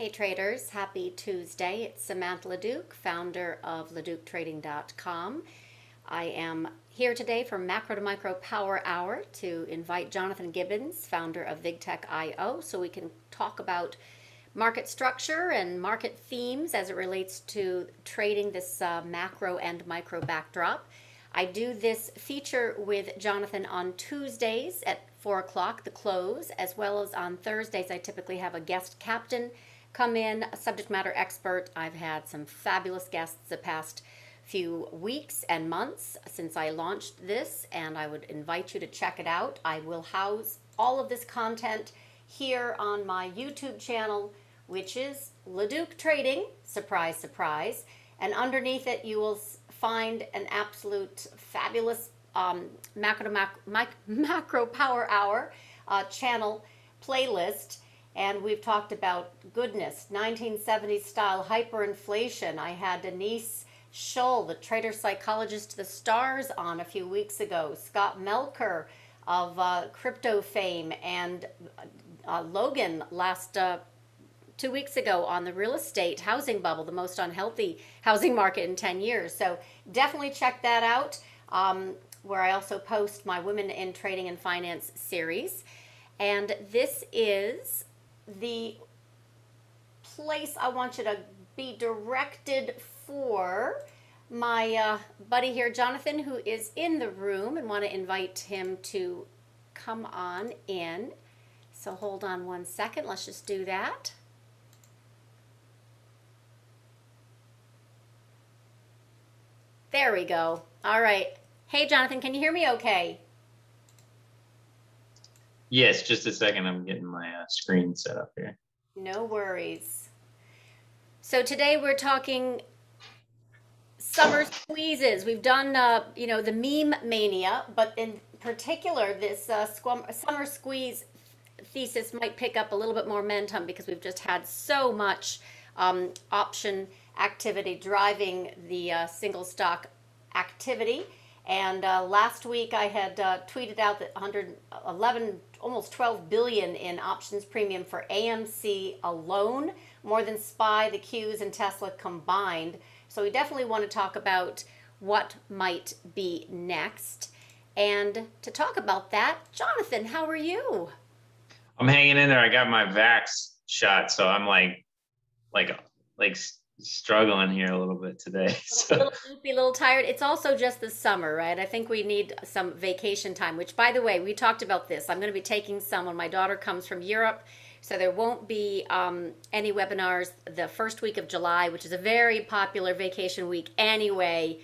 Hey traders, happy Tuesday. It's Samantha LeDuc, founder of LeDucTrading.com. I am here today for Macro to Micro Power Hour to invite Jonathan Gibbons, founder of VigTech.io, so we can talk about market structure and market themes as it relates to trading this uh, macro and micro backdrop. I do this feature with Jonathan on Tuesdays at 4 o'clock, the close, as well as on Thursdays. I typically have a guest captain come in, a subject matter expert. I've had some fabulous guests the past few weeks and months since I launched this, and I would invite you to check it out. I will house all of this content here on my YouTube channel, which is LeDuc Trading, surprise, surprise. And underneath it, you will find an absolute fabulous um, macro, mac, macro power hour uh, channel playlist and we've talked about goodness, 1970s style hyperinflation. I had Denise Shull, the trader psychologist to the stars, on a few weeks ago. Scott Melker of uh, crypto fame, and uh, Logan last uh, two weeks ago on the real estate housing bubble, the most unhealthy housing market in 10 years. So definitely check that out, um, where I also post my Women in Trading and Finance series. And this is the place I want you to be directed for my uh, buddy here, Jonathan, who is in the room and want to invite him to come on in. So hold on one second. Let's just do that. There we go. All right. Hey, Jonathan, can you hear me okay? Yes, just a second. I'm getting my uh, screen set up here. No worries. So today we're talking summer squeezes. We've done, uh, you know, the meme mania, but in particular, this uh, summer squeeze thesis might pick up a little bit more momentum because we've just had so much um, option activity driving the uh, single stock activity. And uh, last week I had uh, tweeted out that 111, almost 12 billion in options premium for AMC alone, more than SPY, the Qs, and Tesla combined. So we definitely want to talk about what might be next. And to talk about that, Jonathan, how are you? I'm hanging in there. I got my Vax shot, so I'm like, like, like struggling here a little bit today. So. A little loopy, a little tired. It's also just the summer, right? I think we need some vacation time, which, by the way, we talked about this. I'm going to be taking some when my daughter comes from Europe. So there won't be um, any webinars the first week of July, which is a very popular vacation week anyway.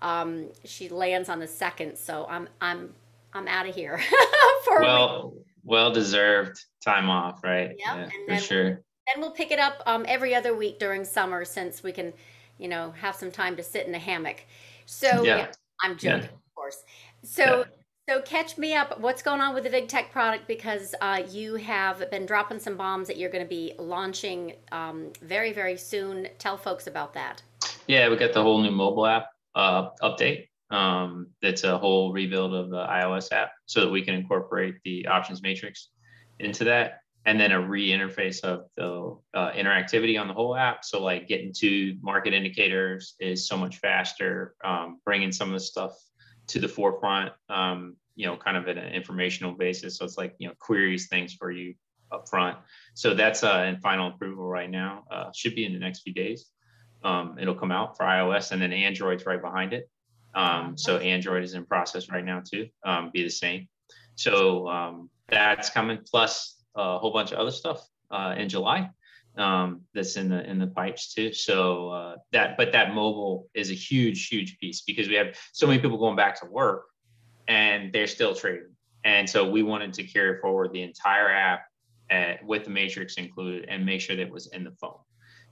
Um, she lands on the second, so I'm I'm I'm out of here for well well deserved time off, right? Yep, yeah, for sure then we'll pick it up um, every other week during summer since we can, you know, have some time to sit in a hammock. So yeah, yeah I'm joking, yeah. of course. So. So catch me up. What's going on with the VigTech product? Because uh, you have been dropping some bombs that you're going to be launching um, very, very soon. Tell folks about that. Yeah, we got the whole new mobile app uh, update. Um, that's a whole rebuild of the iOS app so that we can incorporate the options matrix into that and then a re-interface of the uh, interactivity on the whole app. So like getting to market indicators is so much faster. Um, bringing some of the stuff to the forefront, um, you know, kind of at an informational basis. So it's like you know queries things for you up front. So that's uh, in final approval right now. Uh, should be in the next few days. Um, it'll come out for iOS and then Android's right behind it. Um, so Android is in process right now too. Um, be the same. So um, that's coming. Plus a whole bunch of other stuff uh, in July um, that's in the in the pipes too. So uh, that, but that mobile is a huge, huge piece because we have so many people going back to work and they're still trading. And so we wanted to carry forward the entire app at, with the matrix included and make sure that it was in the phone.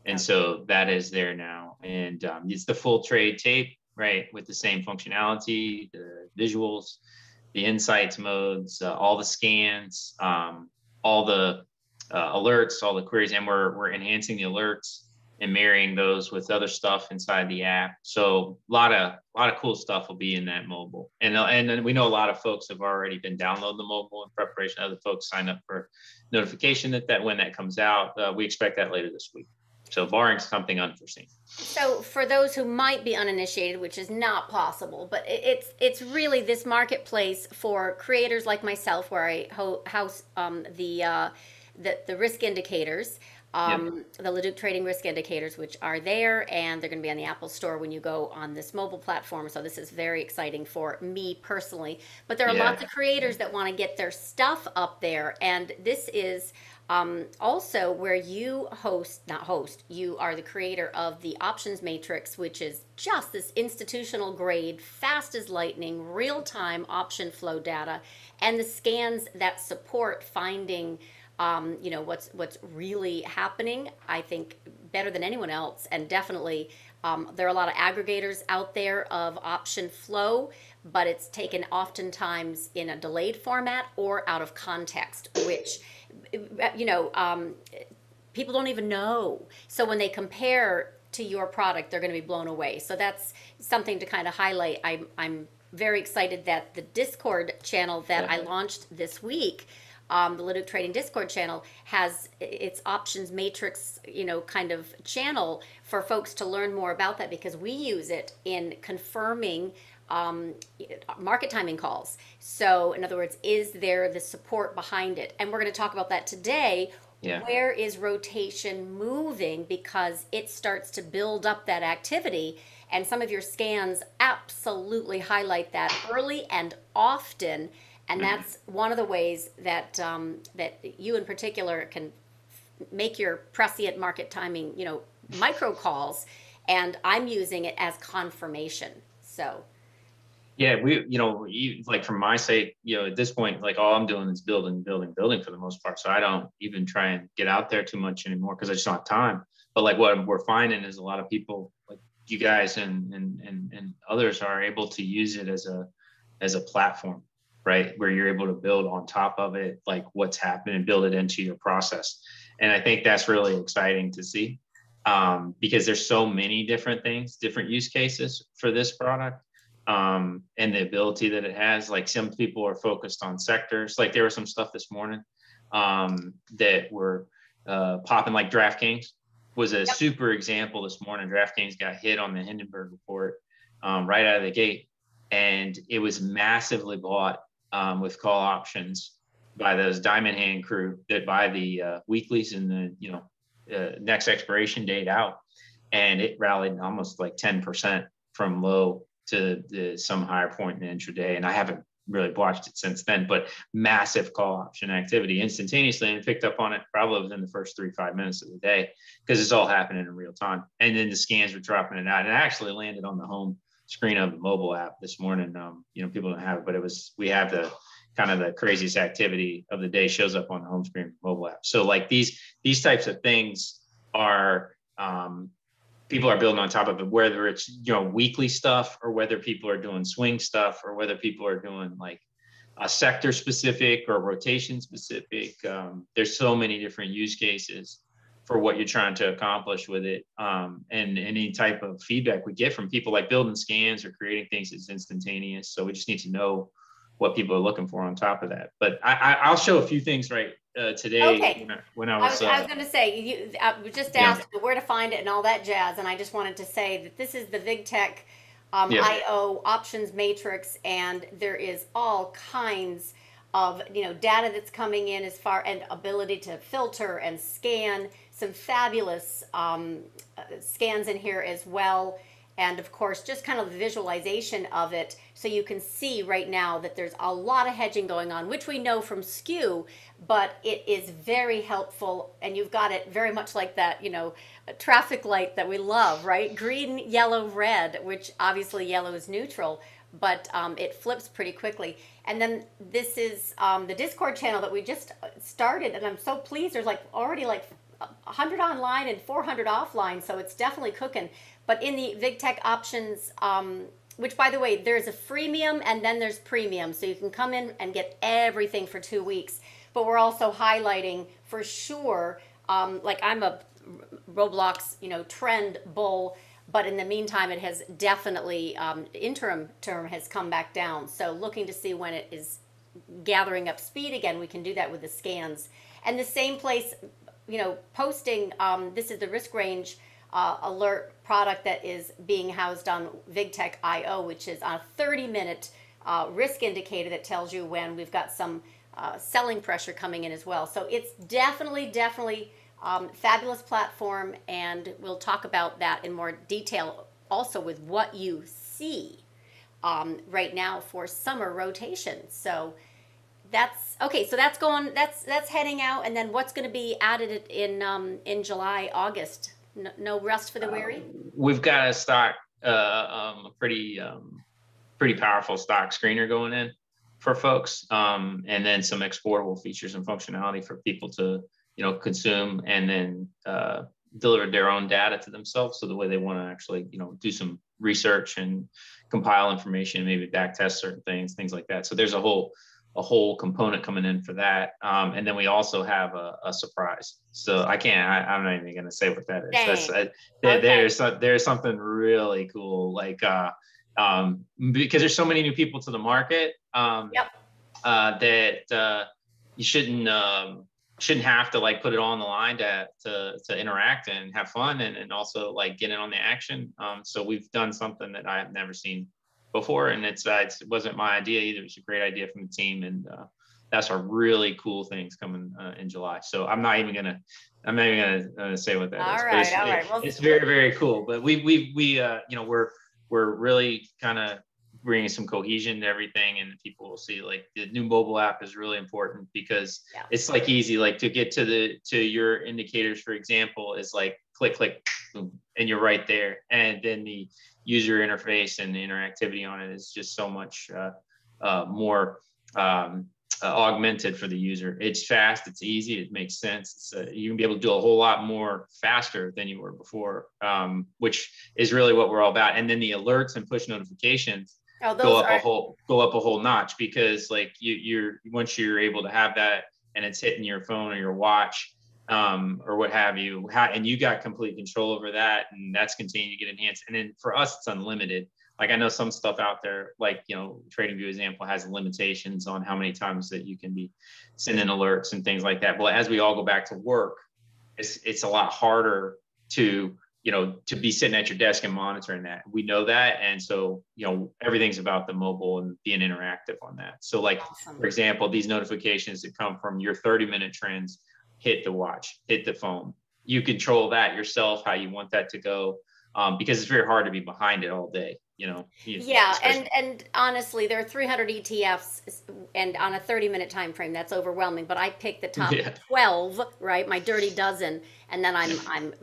And so that is there now, and um, it's the full trade tape, right, with the same functionality, the visuals, the insights modes, uh, all the scans. Um, all the uh, alerts, all the queries, and we're we're enhancing the alerts and marrying those with other stuff inside the app. So a lot of a lot of cool stuff will be in that mobile. And uh, and we know a lot of folks have already been downloading the mobile in preparation. Other folks sign up for notification that that when that comes out. Uh, we expect that later this week. So barring something unforeseen. So for those who might be uninitiated, which is not possible, but it's it's really this marketplace for creators like myself, where I house um, the, uh, the the risk indicators um, yep. the Leduc Trading Risk Indicators, which are there, and they're going to be on the Apple Store when you go on this mobile platform. So this is very exciting for me personally. But there are yeah. lots of creators that want to get their stuff up there, and this is um, also where you host, not host, you are the creator of the Options Matrix, which is just this institutional grade, fast as lightning, real time option flow data, and the scans that support finding um, you know what's what's really happening. I think better than anyone else, and definitely um, there are a lot of aggregators out there of option flow, but it's taken oftentimes in a delayed format or out of context, which you know um, people don't even know. So when they compare to your product, they're going to be blown away. So that's something to kind of highlight. I'm I'm very excited that the Discord channel that I launched this week um, the Leduc Trading Discord channel has its options matrix, you know, kind of channel for folks to learn more about that because we use it in confirming um, market timing calls. So, in other words, is there the support behind it? And we're going to talk about that today. Yeah. Where is rotation moving because it starts to build up that activity? And some of your scans absolutely highlight that early and often and mm-hmm. that's one of the ways that um, that you in particular can make your prescient market timing you know micro calls and i'm using it as confirmation so yeah we you know like from my sake you know at this point like all i'm doing is building building building for the most part so i don't even try and get out there too much anymore because i just don't have time but like what we're finding is a lot of people like you guys and and and, and others are able to use it as a as a platform right? Where you're able to build on top of it, like what's happened and build it into your process. And I think that's really exciting to see um, because there's so many different things, different use cases for this product um, and the ability that it has. Like some people are focused on sectors. Like there was some stuff this morning um, that were uh, popping, like DraftKings was a yep. super example this morning. DraftKings got hit on the Hindenburg report um, right out of the gate, and it was massively bought um, with call options by those diamond hand crew that buy the uh, weeklies and the you know uh, next expiration date out, and it rallied almost like ten percent from low to some higher point in the intraday. And I haven't really watched it since then, but massive call option activity instantaneously and picked up on it probably within the first three, five minutes of the day because it's all happening in real time. And then the scans were dropping it out and it actually landed on the home screen of the mobile app this morning. Um, you know, people don't have it, but it was we have the kind of the craziest activity of the day shows up on the home screen mobile app. So like these these types of things are um, people are building on top of it, whether it's you know weekly stuff or whether people are doing swing stuff or whether people are doing like a sector specific or rotation specific. Um, there's so many different use cases for what you're trying to accomplish with it. Um, and any type of feedback we get from people like building scans or creating things is instantaneous. So we just need to know what people are looking for on top of that. But I, will show a few things right uh, today okay. when, I, when I was. I was, uh, was going to say you I just asked yeah. where to find it and all that jazz, and I just wanted to say that this is the VigTech um, yeah. IO options matrix, and there is all kinds of you know data that's coming in as far and ability to filter and scan some fabulous um, uh, scans in here as well. And of course, just kind of the visualization of it so you can see right now that there's a lot of hedging going on, which we know from skew, but it is very helpful. And you've got it very much like that, you know, traffic light that we love, right? Green, yellow, red, which obviously yellow is neutral, but um, it flips pretty quickly. And then this is um, the Discord channel that we just started, and I'm so pleased. There's like already like 100 online and 400 offline, so it's definitely cooking. But in the VigTech options, um, which by the way, there's a freemium and then there's premium, so you can come in and get everything for two weeks. But we're also highlighting for sure, um, like I'm a Roblox, you know, trend bull. But in the meantime, it has definitely um, interim term has come back down. So looking to see when it is gathering up speed again. We can do that with the scans. And the same place, you know, posting. Um, this is the risk range uh, alert product that is being housed on VigTech IO, which is a 30 minute uh, risk indicator that tells you when we've got some uh, selling pressure coming in as well. So it's definitely, definitely um, fabulous platform, and we'll talk about that in more detail also with what you see um, right now for summer rotation. So that's okay. So that's going. That's that's heading out, and then what's going to be added in um, in July, August? No, no rest for the weary. Um, we've got a stock, uh, um, a pretty um, pretty powerful stock screener going in for folks, um, and then some exportable features and functionality for people to you know consume and then uh, deliver their own data to themselves. So the way they want to actually you know do some research and compile information, maybe back test certain things, things like that. So there's a whole a whole component coming in for that. Um, and then we also have a, a surprise. So I can't, I, am not even going to say what that is. That's, uh, there, okay. there's, there's something really cool. Like, uh, um, because there's so many new people to the market, um, yep. uh, that, uh, you shouldn't, um, shouldn't have to like put it all on the line to, to, to interact and have fun and, and also like get in on the action. Um, so we've done something that I've never seen before, and it's, uh, it's, it wasn't my idea either. It was a great idea from the team, and uh, that's a really cool things coming uh, in July. So I'm not even gonna I'm not even gonna uh, say what that all is. Right, it's, all right, Well, it's very very cool. But we we we uh, you know we're we're really kind of bringing some cohesion to everything and people will see like the new mobile app is really important because yeah. it's like easy like to get to the to your indicators for example is like click click boom, and you're right there and then the user interface and the interactivity on it is just so much uh, uh, more um, uh, augmented for the user. It's fast, it's easy, it makes sense. Uh, you can be able to do a whole lot more faster than you were before, um, which is really what we're all about. And then the alerts and push notifications oh, go up are... a whole go up a whole notch because like you, you're once you're able to have that and it's hitting your phone or your watch um, or what have you. How, and you got complete control over that, and that's continuing to get enhanced. And then for us, it's unlimited. Like I know some stuff out there, like you know, TradingView example has limitations on how many times that you can be sending alerts and things like that. But as we all go back to work, it's it's a lot harder to you know to be sitting at your desk and monitoring that we know that and so you know everything's about the mobile and being interactive on that so like awesome. for example these notifications that come from your 30 minute trends hit the watch, hit the phone. You control that yourself, how you want that to go, um, because it's very hard to be behind it all day. You know. Yeah, especially. and and honestly, there are 300 ETFs, and on a 30 minute time frame, that's overwhelming. But I picked the top yeah. 12, right? My dirty dozen, and then I'm I'm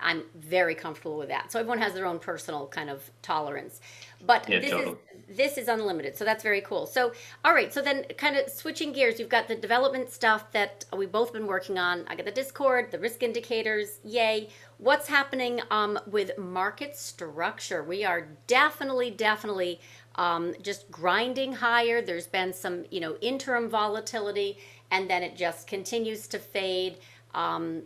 I'm very comfortable with that. So everyone has their own personal kind of tolerance. But yeah, this totally. is this is unlimited so that's very cool. So all right so then kind of switching gears you've got the development stuff that we've both been working on. I got the discord the risk indicators yay. What's happening um, with market structure? We are definitely definitely um, just grinding higher. There's been some you know interim volatility and then it just continues to fade. Um,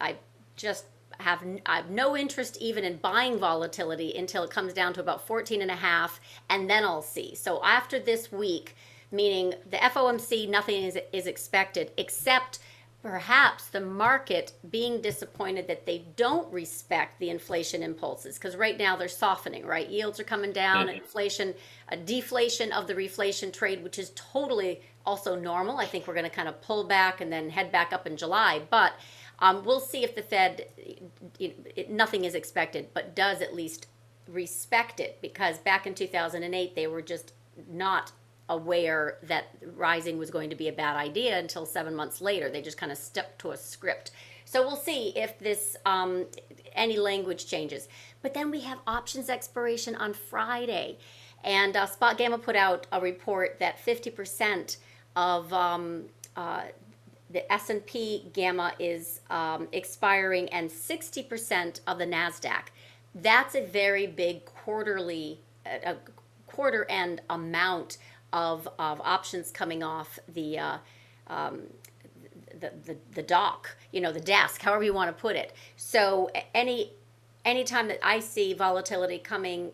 i just have, I have no interest even in buying volatility until it comes down to about 14 and a half, and then I'll see. So after this week, meaning the FOMC, nothing is, is expected except perhaps the market being disappointed that they don't respect the inflation impulses because right now they're softening right yields are coming down mm-hmm. inflation a deflation of the reflation trade which is totally also normal i think we're going to kind of pull back and then head back up in july but um, we'll see if the Fed, it, it, nothing is expected, but does at least respect it because back in 2008 they were just not aware that rising was going to be a bad idea until seven months later. They just kind of stuck to a script. So we'll see if this um, any language changes. But then we have options expiration on Friday, and uh, Spot Gamma put out a report that 50% of um, uh, the S&P Gamma is um, expiring and 60% of the NASDAQ. That's a very big quarterly, a quarter end amount of, of options coming off the, uh, um, the, the, the dock, you know, the desk, however you want to put it. So any anytime that I see volatility coming,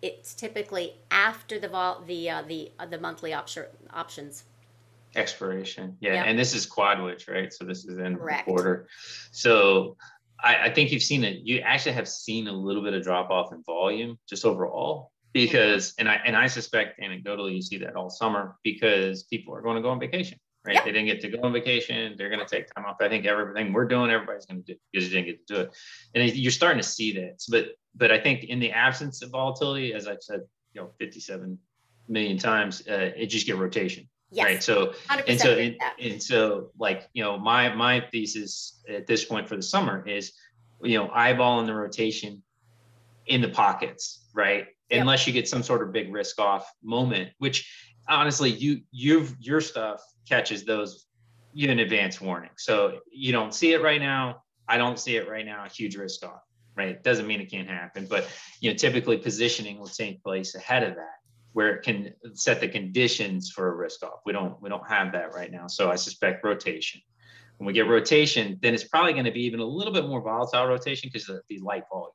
it's typically after the vol the uh, the uh, the monthly option options expiration. Yeah, yep. and this is Quadwich, right? So this is in Correct. quarter. So I, I, think you've seen it. You actually have seen a little bit of drop off in volume just overall because, and I and I suspect anecdotally you see that all summer because people are going to go on vacation, right? Yep. They didn't get to go on vacation. They're going to take time off. I think everything we're doing, everybody's going to do because you didn't get to do it, and you're starting to see that. But but I think in the absence of volatility, as I've said, you know, 57 million times, uh, it just get rotation Yes. Right. So and so and, and, so like you know my my thesis at this point for the summer is you know eyeballing the rotation in the pockets, right? Yep. Unless you get some sort of big risk off moment, which honestly you you've your stuff catches those you in advance warning. So you don't see it right now. I don't see it right now. A huge risk off, right? Doesn't mean it can't happen, but you know typically positioning will take place ahead of that where it can set the conditions for a risk off. We don't we don't have that right now. So I suspect rotation. When we get rotation, then it's probably going to be even a little bit more volatile rotation because of the light volume.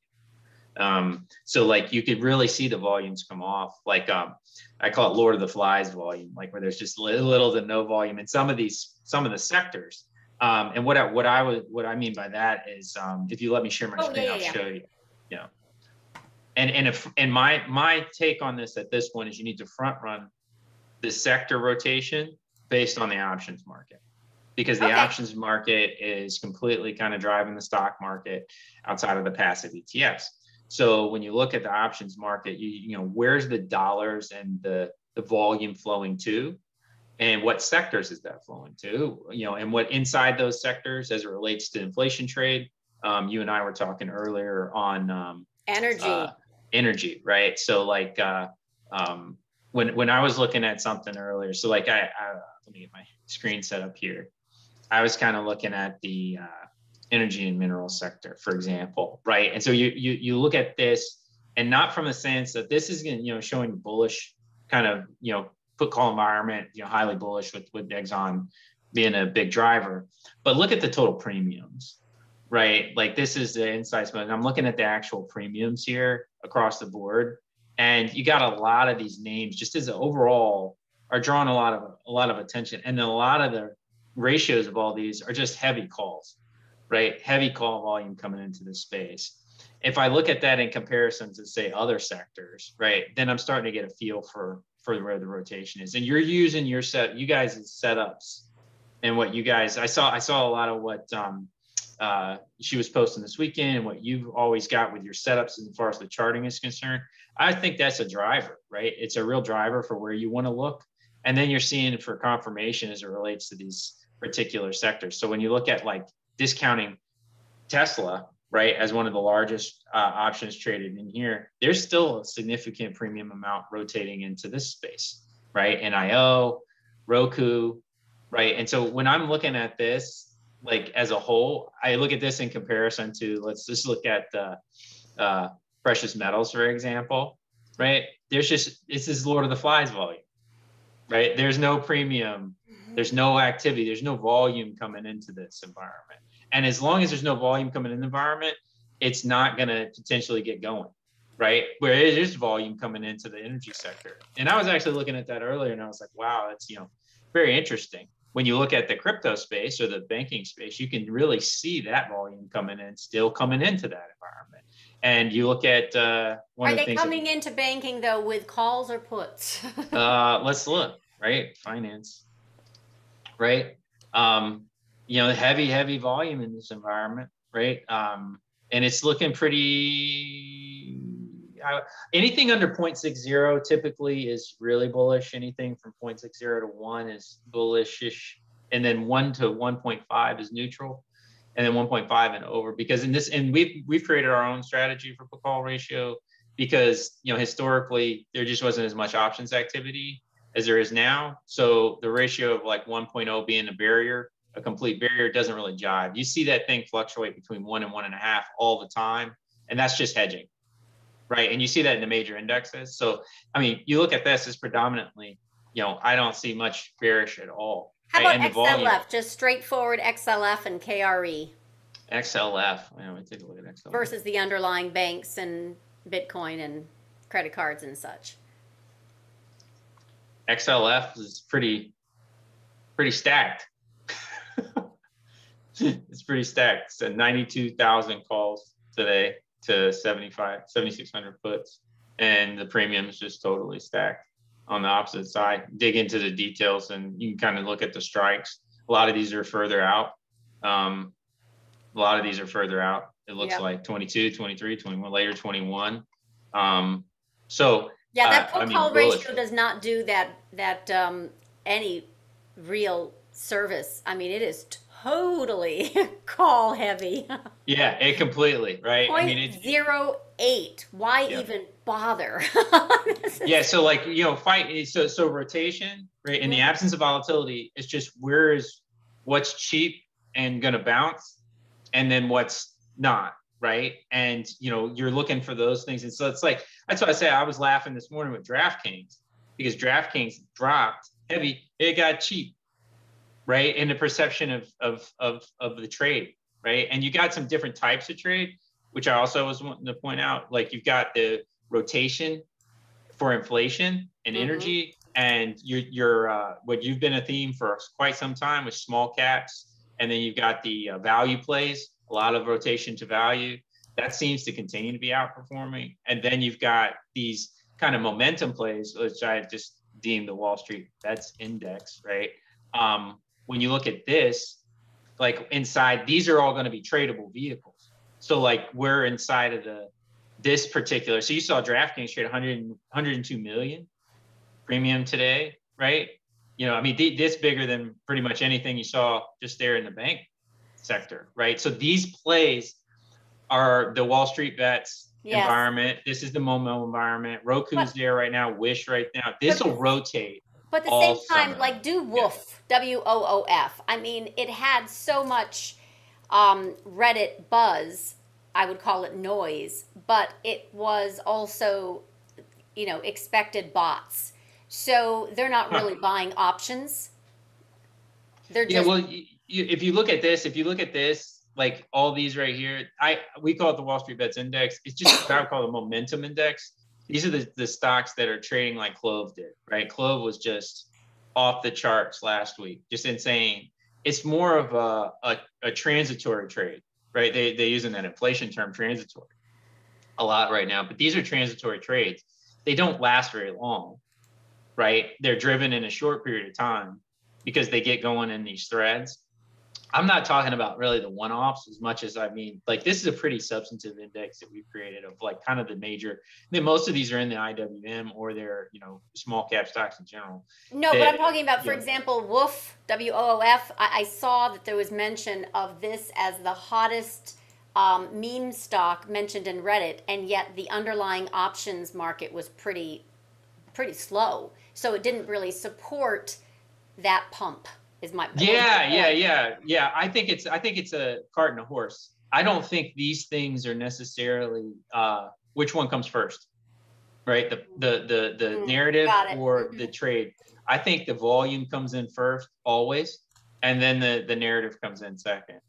Um, so like you could really see the volumes come off. Like um, I call it Lord of the Flies volume, like where there's just little, little to no volume in some of these some of the sectors. Um, and what I, what I would what I mean by that is um, if you let me share my oh, screen, yeah, I'll yeah. show you. Yeah and and if and my my take on this at this point is you need to front run the sector rotation based on the options market because the okay. options market is completely kind of driving the stock market outside of the passive ETFs. So when you look at the options market, you you know where's the dollars and the the volume flowing to, and what sectors is that flowing to? You know, and what inside those sectors as it relates to inflation trade. Um, you and I were talking earlier on um, energy. Uh, energy, right? So like uh, um, when when I was looking at something earlier, so like I, I let me get my screen set up here. I was kind of looking at the uh, energy and mineral sector, for example, right? And so you you you look at this, and not from the sense that this is you know showing bullish kind of you know put call environment, you know highly bullish with with Exxon being a big driver, but look at the total premiums, right? Like this is the insights, but I'm looking at the actual premiums here across the board, and you got a lot of these names just as overall are drawing a lot of a lot of attention, and a lot of the ratios of all these are just heavy calls, right? Heavy call volume coming into the space. If I look at that in comparison to say other sectors, right, then I'm starting to get a feel for for where the rotation is. And you're using your set, you guys' setups and what you guys I saw I saw a lot of what um, uh, she was posting this weekend and what you've always got with your setups as far as the charting is concerned. I think that's a driver, right? It's a real driver for where you want to look. And then you're seeing for confirmation as it relates to these particular sectors. So when you look at like discounting Tesla, right, as one of the largest uh, options traded in here, there's still a significant premium amount rotating into this space, right? NIO, Roku, right? And so when I'm looking at this, like as a whole, I look at this in comparison to let's just look at the uh, precious metals, for example, right? There's just this is Lord of the Flies volume, right? There's no premium, mm-hmm. there's no activity, there's no volume coming into this environment. And as long as there's no volume coming in the environment, it's not going to potentially get going, right? Where it is volume coming into the energy sector. And I was actually looking at that earlier, and I was like, wow, that's you know very interesting when you look at the crypto space or the banking space, you can really see that volume coming in, still coming into that environment. And you look at uh, one Are of the they coming that, into banking though with calls or puts? uh, let's look, right? Finance, right? Um, you know, heavy, heavy volume in this environment, right? Um, and it's looking pretty I, anything under 0.60 typically is really bullish. Anything from 0.60 to 1 is bullishish. And then 1 to 1.5 is neutral. And then 1.5 and over. Because in this, and we've, we've created our own strategy for put call ratio because, you know, historically there just wasn't as much options activity as there is now. So the ratio of like 1.0 being a barrier, a complete barrier doesn't really jive. You see that thing fluctuate between one and one and a half all the time. And that's just hedging right? And you see that in the major indexes. So, I mean, you look at this as predominantly, you know, I don't see much bearish at all How right? about volume- XLF? Just straightforward XLF and KRE XLF. Yeah, let me take a look at XLF. versus the underlying banks and Bitcoin and credit cards and such. XLF is pretty pretty stacked. it's pretty stacked. So 92,000 calls today to 75 7600 puts and the premium is just totally stacked on the opposite side. Dig into the details and you can kind of look at the strikes. A lot of these are further out. Um, a lot of these are further out. It looks Yeah. like 22, 23, 21, later 21. Um, so Yeah, that Uh, I put mean, call ratio does not do that that um, any real service. I mean, it is totally call heavy. Yeah, it completely, right? I mean, Point it's zero eight. Why Yeah. even bother? Yeah. So like you know, fight. So so rotation, right? In the Mhm. absence of volatility, it's just where is what's cheap and going to bounce, and then what's not, right? And you know, you're looking for those things, and so it's like that's why I say I was laughing this morning with DraftKings because DraftKings dropped heavy, it got cheap, right? In the perception of of of of the trade, right? And you got some different types of trade, which I also was wanting to point out. Like you've got the rotation for inflation and Mhm. energy, and your your uh, what you've been a theme for quite some time with small caps, and then you've got the uh, value plays, a lot of rotation to value. That seems to continue to be outperforming, and then you've got these kind of momentum plays, which I just deem the Wall Street bets index, right? Um, when you look at this, like inside, these are all going to be tradable vehicles. So like we're inside of the this particular. So you saw DraftKings trade 100, 102 million premium today, right? You know, I mean, th- this bigger than pretty much anything you saw just there in the bank sector, right? So these plays are the Wall Street bets Yes. environment. This is the Momo environment. Roku's But- there right now. Wish right now. This will rotate. But at the same time, summer. like do woof, W O O F. I mean, it had so much um, Reddit buzz. I would call it noise, but it was also, you know, expected bots. So they're not Huh. really buying options. They're just. Yeah, well, you, you, if you look at this, if you look at this, like all these right here, I we call it the Wall Street Bets Index. It's just what I would call the momentum index. These are the, the stocks that are trading like Clove did, right? Clove was just off the charts last week, just insane. It's more of a, a, a transitory trade, right? They they using that inflation term transitory a lot right now, but these are transitory trades. They don't last very long, right? They're driven in a short period of time because they get going in these threads. I'm not talking about really the one-offs as much as I mean, like this is a pretty substantive index that we've created of like kind of the major. Then most of these are in the IWM or they're you know small cap stocks in general. No, but I'm talking about, for yeah. example, Woof, W O O F. I, I saw that there was mention of this as the hottest um, meme stock mentioned in Reddit, and yet the underlying options market was pretty, pretty slow. So it didn't really support that pump. Is my Yeah, yeah, yeah, yeah. I think it's I think it's a cart and a horse. I don't think these things are necessarily uh, which one comes first, right? The the the the Mm, narrative or Mhm. the trade. I think the volume comes in first always, and then the the narrative comes in second.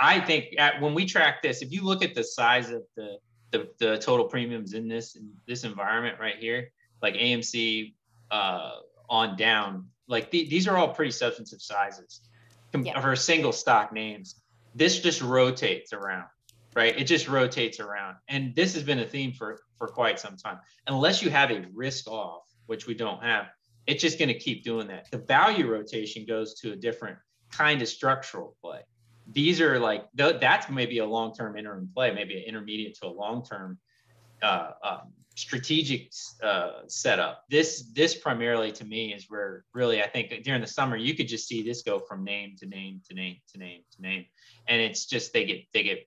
I think at, when we track this, if you look at the size of the the, the total premiums in this in this environment right here, like AMC uh, on down, like the, these are all pretty substantive sizes com- Yeah. for single stock names. This just rotates around, right? It just rotates around, and this has been a theme for for quite some time. Unless you have a risk off, which we don't have, it's just going to keep doing that. The value rotation goes to a different kind of structural play. These are like th- that's maybe a long term interim play, maybe an intermediate to a long term uh, um, strategic uh, setup. This this primarily to me is where really I think during the summer you could just see this go from name to name to name to name to name, and it's just they get they get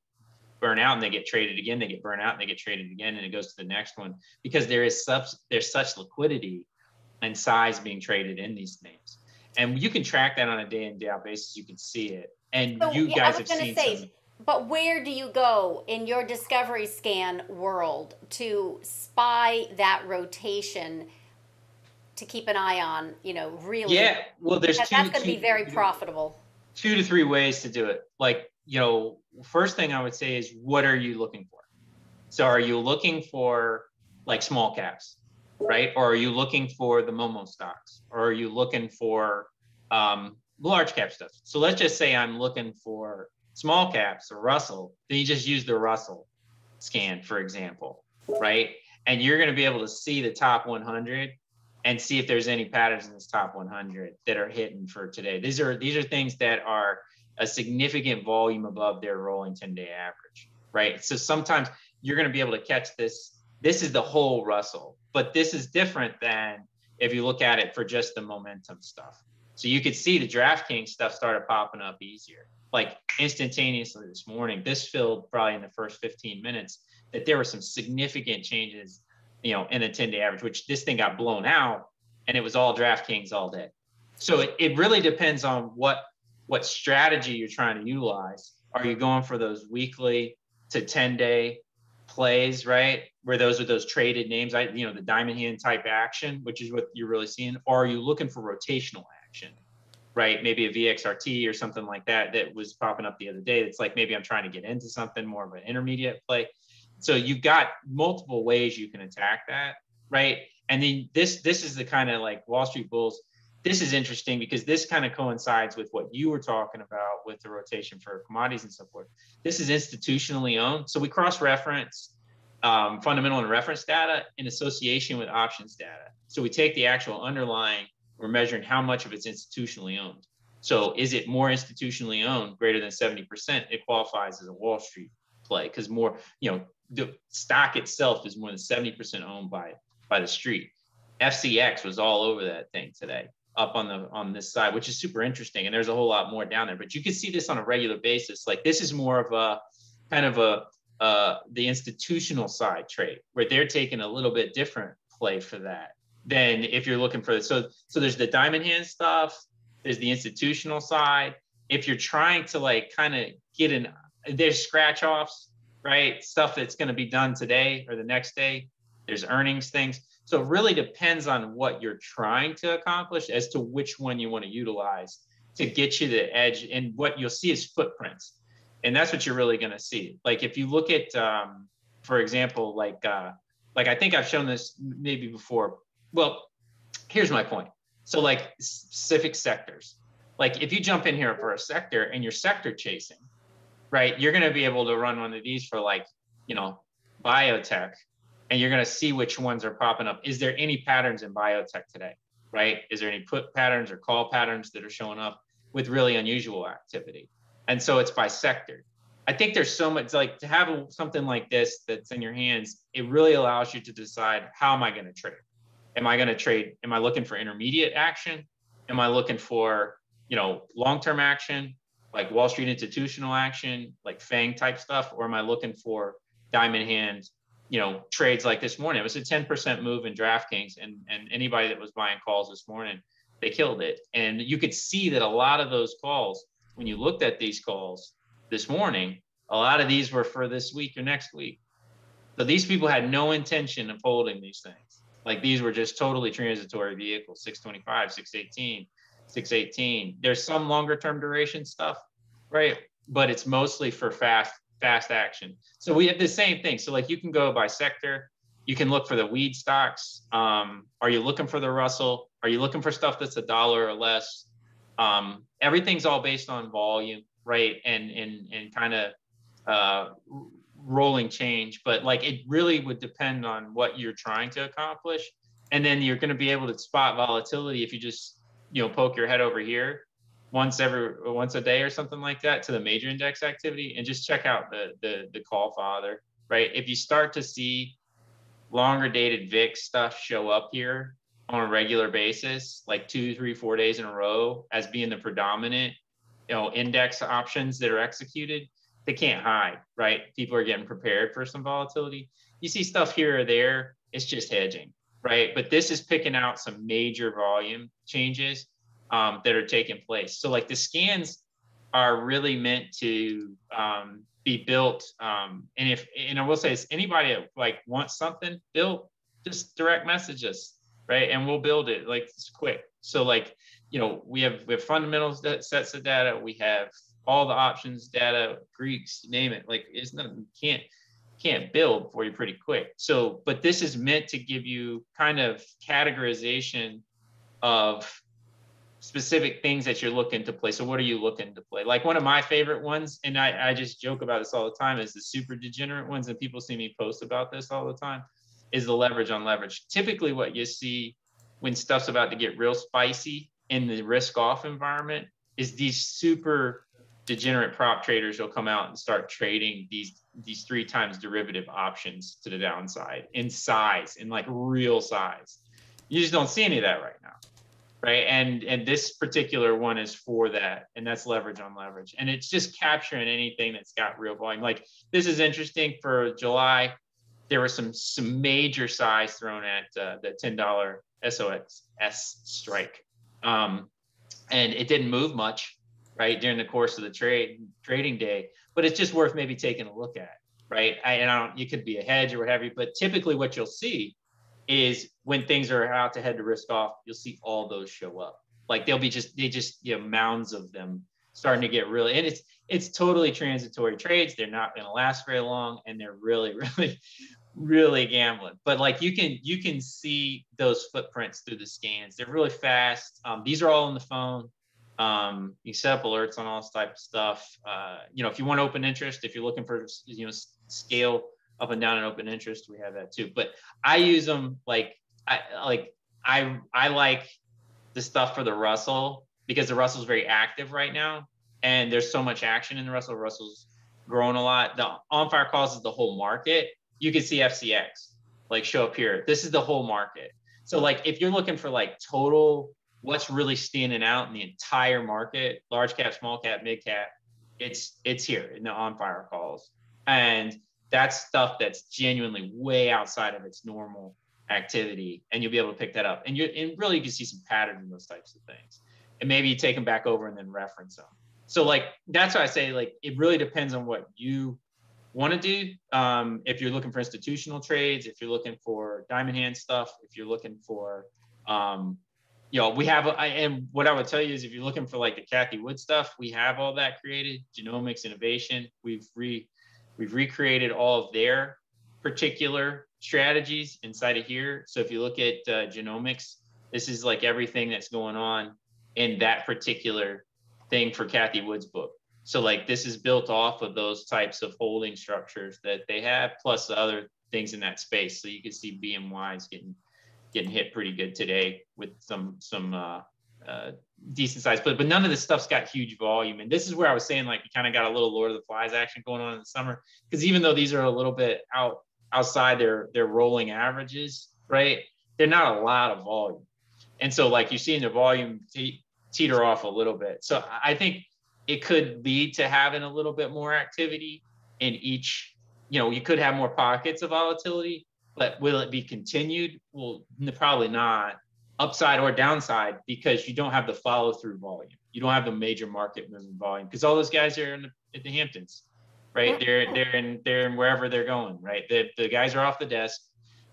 burn out and they get traded again, they get burnt out and they get traded again, and it goes to the next one because there is such there's such liquidity and size being traded in these names, and you can track that on a day in day out basis. You can see it, and So, you yeah, guys have seen say, some. But where do you go in your discovery scan world to spy that rotation to keep an eye on? You know, really. Yeah, well, there's that's two, going to be very profitable. two to three ways to do it. Like, you know, first thing I would say is what are you looking for? So are you looking for like small caps, right? Or are you looking for the Momo stocks? Or are you looking for um, large cap stuff? So let's just say I'm looking for small caps or Russell, then you just use the Russell scan, for example, right? And you're going to be able to see the top 100 and see if there's any patterns in this top 100 that are hitting for today. These are these are things that are a significant volume above their rolling 10-day average, right? So sometimes you're going to be able to catch this. This is the whole Russell, but this is different than if you look at it for just the momentum stuff. So you could see the DraftKings stuff started popping up easier, like instantaneously this morning. This filled probably in the first 15 minutes that there were some significant changes, you know, in the 10-day average, which this thing got blown out, and it was all DraftKings all day. So it, it really depends on what what strategy you're trying to utilize. Are you going for those weekly to 10-day plays, right? Where those are those traded names, I you know, the diamond hand type action, which is what you're really seeing, or are you looking for rotational action? Right, maybe a VXRT or something like that that was popping up the other day. It's like maybe I'm trying to get into something more of an intermediate play. So you've got multiple ways you can attack that, right? And then this this is the kind of like Wall Street Bulls. This is interesting because this kind of coincides with what you were talking about with the rotation for commodities and so forth. This is institutionally owned, so we cross-reference um, fundamental and reference data in association with options data. So we take the actual underlying, we're measuring how much of it's institutionally owned. So is it more institutionally owned, greater than 70%? It qualifies as a Wall Street play because more, you know, the stock itself is more than 70% owned by by the street. FCX was all over that thing today, up on the on this side, which is super interesting. And there's a whole lot more down there. But you can see this on a regular basis. Like this is more of a kind of a uh, the institutional side trade where they're taking a little bit different play for that than if you're looking for this. so so there's the diamond hand stuff there's the institutional side. If you're trying to like kind of get an there's scratch offs right? Stuff that's going to be done today or the next day. There's earnings things. So it really depends on what you're trying to accomplish as to which one you want to utilize to get you the edge. And what you'll see is footprints. And that's what you're really going to see. Like if you look at um, for example like uh, like i think i've shown this maybe before well here's my point. So like specific sectors. Like if you jump in here for a sector and you're sector chasing right you're going to be able to run one of these for like you know biotech and you're going to see which ones are popping up. Is there any patterns in biotech today right? Is there any put patterns or call patterns that are showing up with really unusual activity? And so it's by sector. I think there's so much like to have something like this that's in your hands it really allows you to decide how am i going to trade am i going to trade am i looking for intermediate action? Am i looking for you know long-term action like wall street institutional action like fang type stuff? Or am i looking for diamond hand you know trades like this morning? It was a 10% move in draftkings and and anybody that was buying calls this morning they killed it. And you could see that a lot of those calls when you looked at these calls this morning a lot of these were for this week or next week. So these people had no intention of holding these things like these were just totally transitory vehicles 625 618 618 there's some longer term duration stuff right? But it's mostly for fast fast action. So we have the same thing. So like you can go by sector. You can look for the weed stocks. Um, are you looking for the russell? Are you looking for stuff that's a dollar or less? Um, everything's all based on volume right? And and and kind of uh, rolling change but like it really would depend on what you're trying to accomplish. And then you're going to be able to spot volatility if you just you know poke your head over here once every once a day or something like that to the major index activity and just check out the the, the call father right? If you start to see longer dated vix stuff show up here on a regular basis like two three four days in a row as being the predominant you know index options that are executed they can't hide right people are getting prepared for some volatility you see stuff here or there it's just hedging right but this is picking out some major volume changes um, that are taking place. So like the scans are really meant to um, be built. Um, and if and I will say, is anybody that like wants something built, just direct message us. right? And we'll build it like it's quick. So like, you know, we have we have fundamentals that sets of data. We have all the options data, Greeks, name it. Like it's not you can't can't build for you pretty quick. So, but this is meant to give you kind of categorization of specific things that you're looking to play. So what are you looking to play? Like one of my favorite ones, and I, I just joke about this all the time, is the super degenerate ones, and people see me post about this all the time, is the leverage on leverage. Typically what you see when stuff's about to get real spicy in the risk off environment is these super degenerate prop traders will come out and start trading these these three times derivative options to the downside in size in like real size. You just don't see any of that right now right? And and this particular one is for that and that's leverage on leverage. And it's just capturing anything that's got real volume. Like this is interesting. For july there was some some major size thrown at uh, the $10 sox S strike. Um, and it didn't move much right during the course of the trade trading day but it's just worth maybe taking a look at right? I, and i don't you could be a hedge or what have you but typically what you'll see is when things are out to head to risk off you'll see all those show up. Like they'll be just they just you know mounds of them starting to get really and it's it's totally transitory trades. They're not going to last very long and they're really really really gambling. But like you can you can see those footprints through the scans. They're really fast. Um, these are all on the phone um, you set up alerts on all this type of stuff. Uh, you know, if you want open interest, if you're looking for you know scale up and down in open interest, we have that too. But I use them like I like I I like the stuff for the Russell because the Russell's very active right now, and there's so much action in the Russell. Russell's grown a lot. The on fire calls is the whole market. You can see FCX like show up here. This is the whole market. So like if you're looking for like total what's really standing out in the entire market, large cap, small cap, mid cap, it's it's here in the on fire calls. And that's stuff that's genuinely way outside of its normal activity. And you'll be able to pick that up. And you and really you can see some pattern in those types of things. And maybe you take them back over and then reference them. So like that's why I say like it really depends on what you want to do. Um, if you're looking for institutional trades, if you're looking for diamond hand stuff, if you're looking for um, you know, we have, and what I would tell you is if you're looking for like the Cathie Wood stuff, we have all that created, genomics innovation. We've re, we've recreated all of their particular strategies inside of here. So if you look at uh, genomics, this is like everything that's going on in that particular thing for Cathie Wood's book. So like this is built off of those types of holding structures that they have, plus the other things in that space. So you can see BMYs getting getting hit pretty good today with some some uh, uh, decent size, but but none of this stuff's got huge volume. And this is where I was saying like you kind of got a little Lord of the Flies action going on in the summer because even though these are a little bit out outside their their rolling averages, right? They're not a lot of volume, and so like you're seeing the volume te- teeter off a little bit. So I think it could lead to having a little bit more activity in each. You know, you could have more pockets of volatility, but will it be continued? Well, probably not upside or downside because you don't have the follow through volume. You don't have the major market moving volume because all those guys are in the, at the Hamptons, right? They're they're in they're in wherever they're going, right? The the guys are off the desk.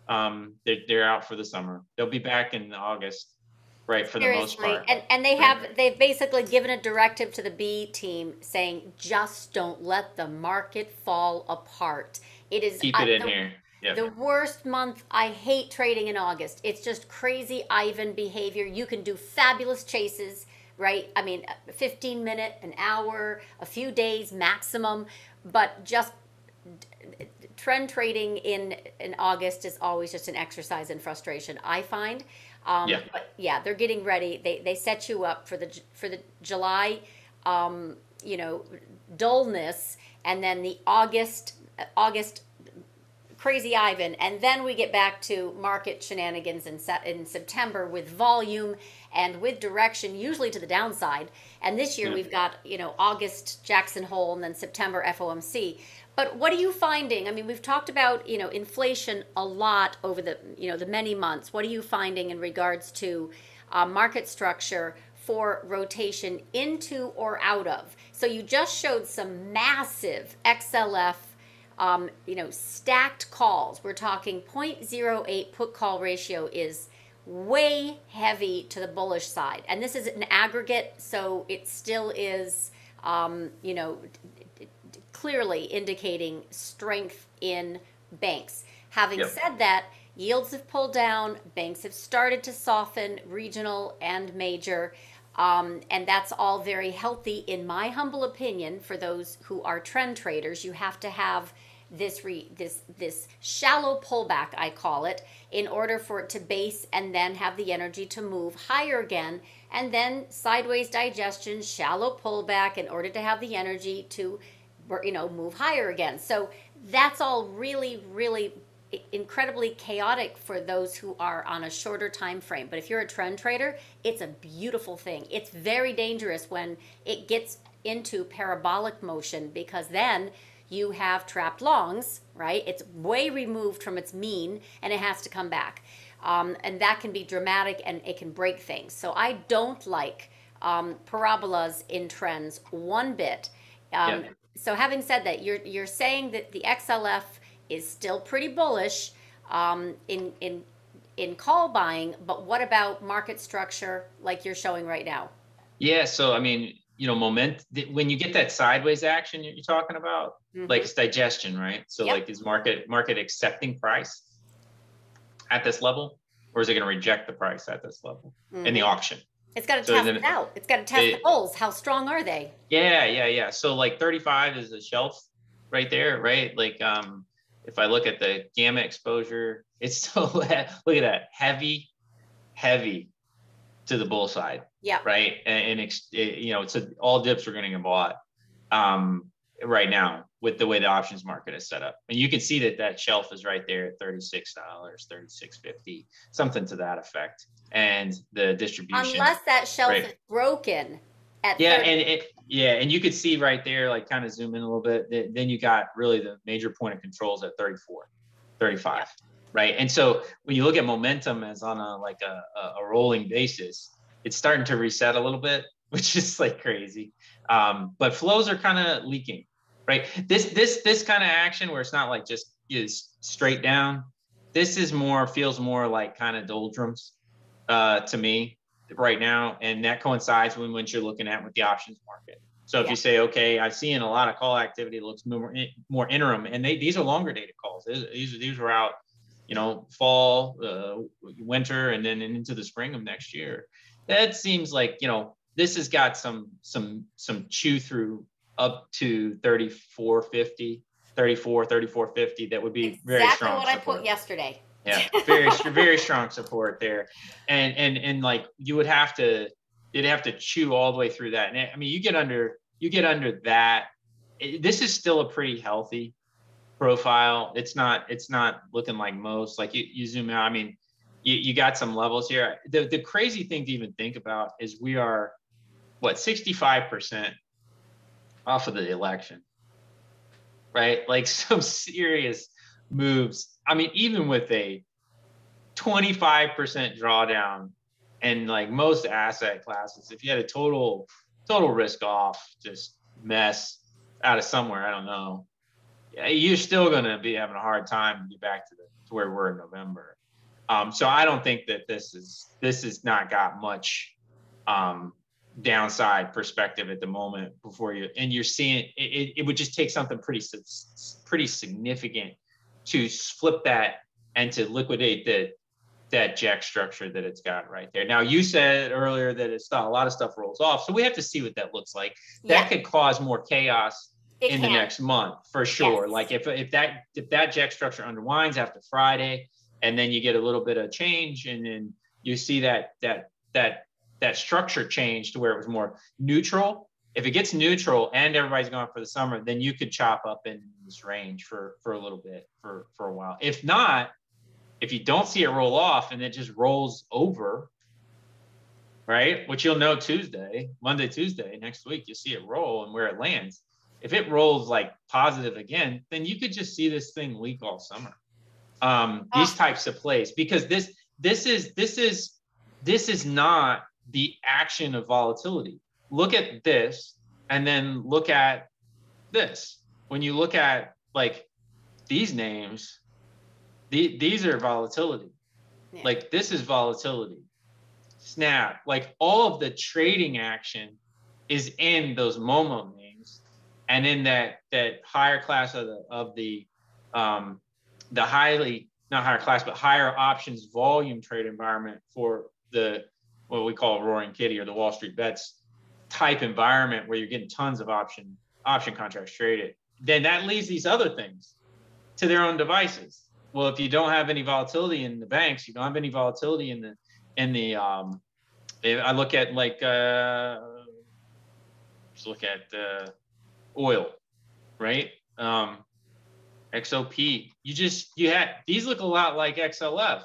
Um, they're they're out for the summer. They'll be back in August, right? For Seriously. the most part. And and they have they've basically given a directive to the B team saying just don't let the market fall apart. It is keep it in the, here Yep. The worst month. I hate trading in August. It's just crazy Ivan behavior. You can do fabulous chases, right? I mean, 15 minute, an hour, a few days maximum, but just trend trading in in August is always just an exercise in frustration. I find. Um, yeah. But yeah, they're getting ready. They they set you up for the for the July, um, you know, dullness, and then the August August Crazy Ivan, and then we get back to market shenanigans in, in September with volume and with direction, usually to the downside. And this year we've got you know August Jackson Hole and then September FOMC. But what are you finding? I mean, we've talked about you know inflation a lot over the you know the many months. What are you finding in regards to uh, market structure for rotation into or out of? So you just showed some massive XLF um, you know, stacked calls. We're talking 0.08 put call ratio is way heavy to the bullish side. And this is an aggregate, so it still is, um, you know, clearly indicating strength in banks. Having Yep. said that, yields have pulled down, banks have started to soften, regional and major. Um, and that's all very healthy, in my humble opinion, for those who are trend traders. You have to have this re, this this shallow pullback, I call it, in order for it to base and then have the energy to move higher again, and then sideways digestion, shallow pullback, in order to have the energy to, you know, move higher again. So that's all really, really incredibly chaotic for those who are on a shorter time frame but if you're a trend trader it's a beautiful thing it's very dangerous when it gets into parabolic motion because then you have trapped longs right it's way removed from its mean and it has to come back um, and that can be dramatic and it can break things so i don't like um, parabolas in trends one bit um, so having said that you're you're saying that the xlf is still pretty bullish um, in in in call buying, but what about market structure like you're showing right now? Yeah. So I mean, you know, moment when you get that sideways action you're talking about, Mhm. like it's digestion, right? So Yep. like is market market accepting price at this level, or is it going to reject the price at this level in the auction? it's got to so test it out. It's got to test it- the bulls. How strong are they? Yeah, yeah, yeah. So like 35 is a shelf right there, right? Like um if I look at the gamma exposure, it's so look at that heavy, heavy to the bull side, Yeah. right? And, and it- you know, it's a, all dips are going to get bought um right now with the way the options market is set up. And you can see that that shelf is right there at $36, 36.50, something to that effect. And the distribution Unless that shelf Right. is broken at yeah 30. and it yeah and you could see right there like kind of zoom in a little bit then you got really the major point of controls at 34 35 right and so when you look at momentum as on a like a, a, rolling basis it's starting to reset a little bit which is like crazy um, but flows are kind of leaking right this this this kind of action where it's not like just is straight down this is more feels more like kind of doldrums uh, to me right now, and that coincides with what you're looking at with the options market. So if Yeah. you say, okay, I've seen a lot of call activity that looks more more interim, and they these are longer dated calls. These these, these were out, you know, fall, uh, winter, and then into the spring of next year. That seems like you know this has got some some some chew through up to 3450 34 3450 that would be very exactly strong what I put yesterday. yeah very very strong support there. And and and like you would have to you'd have to chew all the way through that. And i mean you get under you get under that. It- this is still a pretty healthy profile it's not it's not looking like most like you, you zoom out i mean you, you got some levels here. The, the crazy thing to even think about is we are what 65% off of the election right? Like some serious moves. I mean even with a 25% drawdown and like most asset classes if you had a total total risk off just mess out of somewhere i don't know you're still going to be having a hard time to get back to, the, to where we were in november um, so i don't think that this is this has not got much um, downside perspective at the moment before you and you're seeing it, it, it would just take something pretty pretty significant to flip that and to liquidate the that jack structure that it's got right there. Now you said earlier that it's not a lot of stuff rolls off, so we have to see what that looks like. That Yeah, could cause more chaos it in can. the next month for sure. Yes. Like if if that if that jack structure unwinds after Friday, and then you get a little bit of change, and then you see that that that that structure change to where it was more neutral. If it gets neutral and everybody's going for the summer, then you could chop up in this range for for a little bit for for a while. If not, if you don't see it roll off and it just rolls over, right? Which you'll know Tuesday, Monday, Tuesday next week, you'll see it roll and where it lands. If it rolls like positive again, then you could just see this thing leak all summer. Um, these Ah. types of plays because this this is this is this is not the action of volatility. Look at this and then look at this. When you look at like these names, the, these are volatility Yeah. Like this is volatility. Snap. Like all of the trading action is in those Momo names, and in that that higher class of the of the um, the highly not higher class but higher options volume trade environment for the what we call roaring kitty or the Wall Street bets type environment where you're getting tons of option option contracts traded, then that leaves these other things to their own devices. Well, if you don't have any volatility in the banks, you don't have any volatility in the in the um, I look at like uh, just look at uh, oil, right? Um, XOP. You just you had these look a lot like XLF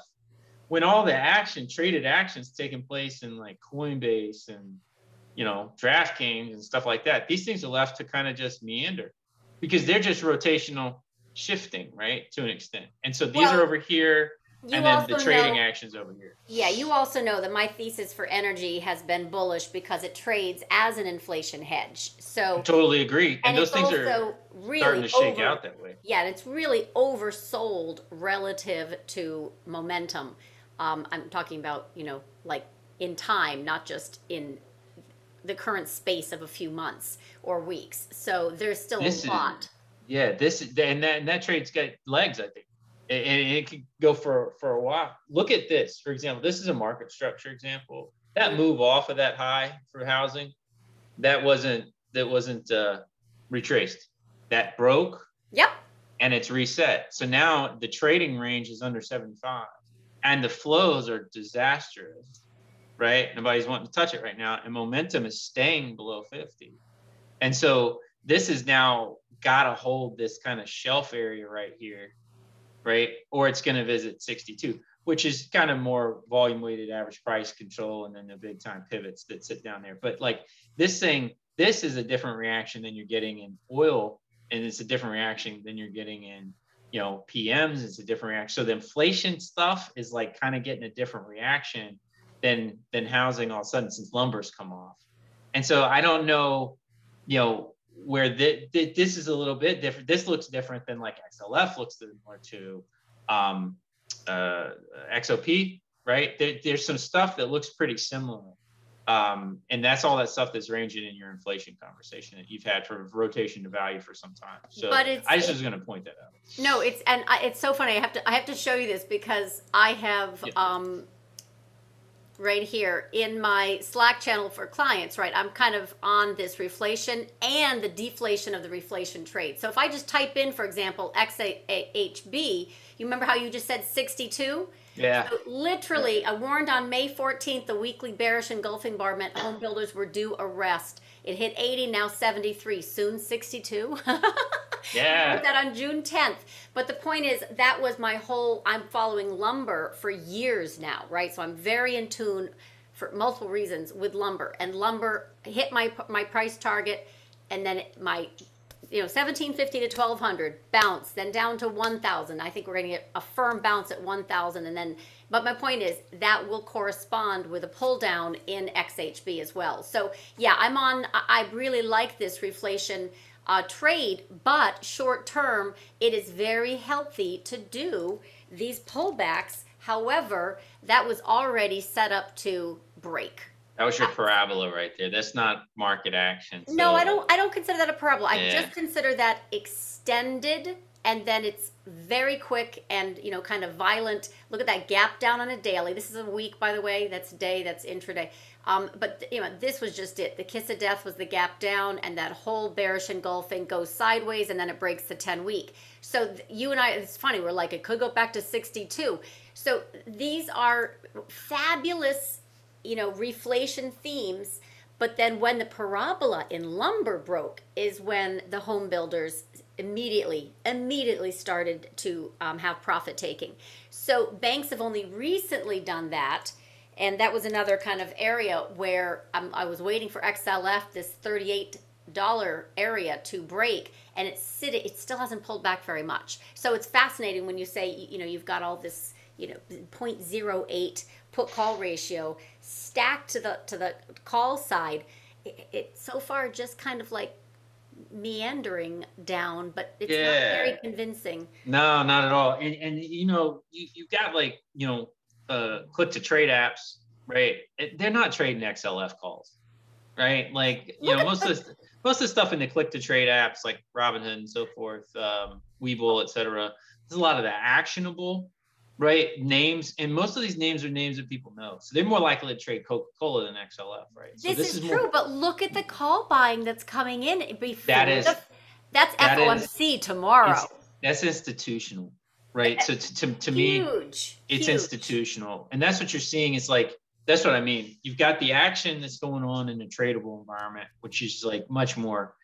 when all the action traded actions taking place in like Coinbase and you know DraftKings and stuff like that. These things are left to kind of just meander because they're just rotational shifting, right, to an extent. And so these Well, are over here, You and then the trading know, actions over here. yeah, you also know that my thesis for energy has been bullish because it trades as an inflation hedge. So Totally agree. And, and those things are really starting to shake over- out that way. Yeah, and it's really oversold relative to momentum. Um, I'm talking about, you know, like in time, not just in the current space of a few months or weeks. So there's still This a is- lot. Yeah, this and that and that trade's got legs, I think, and, it could go for for a while. Look at this, for example. This is a market structure example. That move off of that high for housing, that wasn't that wasn't uh, retraced. That broke Yep. and it's reset. So now the trading range is under 75, and the flows are disastrous, right? Nobody's wanting to touch it right now, and momentum is staying below 50. And so this is now got to hold this kind of shelf area right here, right? Or it's going to visit 62, which is kind of more volume weighted average price control and then the big time pivots that sit down there. But like this thing, this is a different reaction than you're getting in oil, and it's a different reaction than you're getting in you know PMs. It's a different reaction. So the inflation stuff is like kind of getting a different reaction than than housing all of a sudden since lumber's come off. And so I don't know, you know, where the, the, this is a little bit different. This looks different than like XLF looks similar to um, uh, XOP, right? There, there's some stuff that looks pretty similar. Um, and that's all that stuff that's ranging in your inflation conversation that you've had for rotation to value for some time. So But it's- I just was going to point that out. No, it's and I, it's so funny. I have to I have to show you this because I have Yeah. um right here in my Slack channel for clients, right? I'm kind of on this reflation and the deflation of the reflation trade. So if I just type in, for example, XHB, you remember how you just said 62? Yeah. So literally, I warned on May 14th the weekly bearish engulfing bar meant home builders were due a rest. It hit 80, now 73, soon 62. Yeah. That on June 10th. But the point is, that was my whole. I'm following lumber for years now, right? So I'm very in tune for multiple reasons with lumber. And lumber hit my my price target, and then it, my you know 1750 to 1200 bounce then down to 1000 i think we're going to get a firm bounce at 1000 and then but my point is that will correspond with a pull down in xhb as well so yeah i'm on I really like this reflation uh, trade but short term it is very healthy to do these pullbacks however that was already set up to break That was your parabola right there. That's not market action. no, I don't. I don't consider that a parabola. I just consider that extended, and then it's very quick and you know kind of violent. Look at that gap down on a daily. This is a week, by the way. That's day. That's intraday. Um, but you know, this was just it. The kiss of death was the gap down, and that whole bearish engulfing goes sideways, and then it breaks the ten week. So you and I, it's funny. We're like, it could go back to sixty two. So these are fabulous you know, reflation themes. But then when the parabola in lumber broke is when the home builders immediately, immediately started to um, have profit taking. So banks have only recently done that. And that was another kind of area where um, I was waiting for XLF, this $38 area to break and it's sitting it still hasn't pulled back very much. So it's fascinating when you say you know you've got all this you know 0.08 put call ratio stacked to the to the call side. It, it so far just kind of like meandering down but it's not very convincing. No, not at all. And and you know, you you got like you know, uh, click to trade apps, right? It, they're not trading XLF calls, right? Like you know, most of the, most of the stuff in the click to trade apps like Robinhood and so forth, um, Webull, etc. There's a lot of the actionable, right? Names, and most of these names are names that people know, so they're more likely to trade Coca-Cola than XLF, right? So this, this, is, is true, more, but look at the call buying that's coming in before That is- the, that's that FOMC tomorrow. that's institutional, right? So to, to, to me, huge. it's huge. institutional and that's what you're seeing is like that's what i mean you've got the action that's going on in a tradable environment which is like much more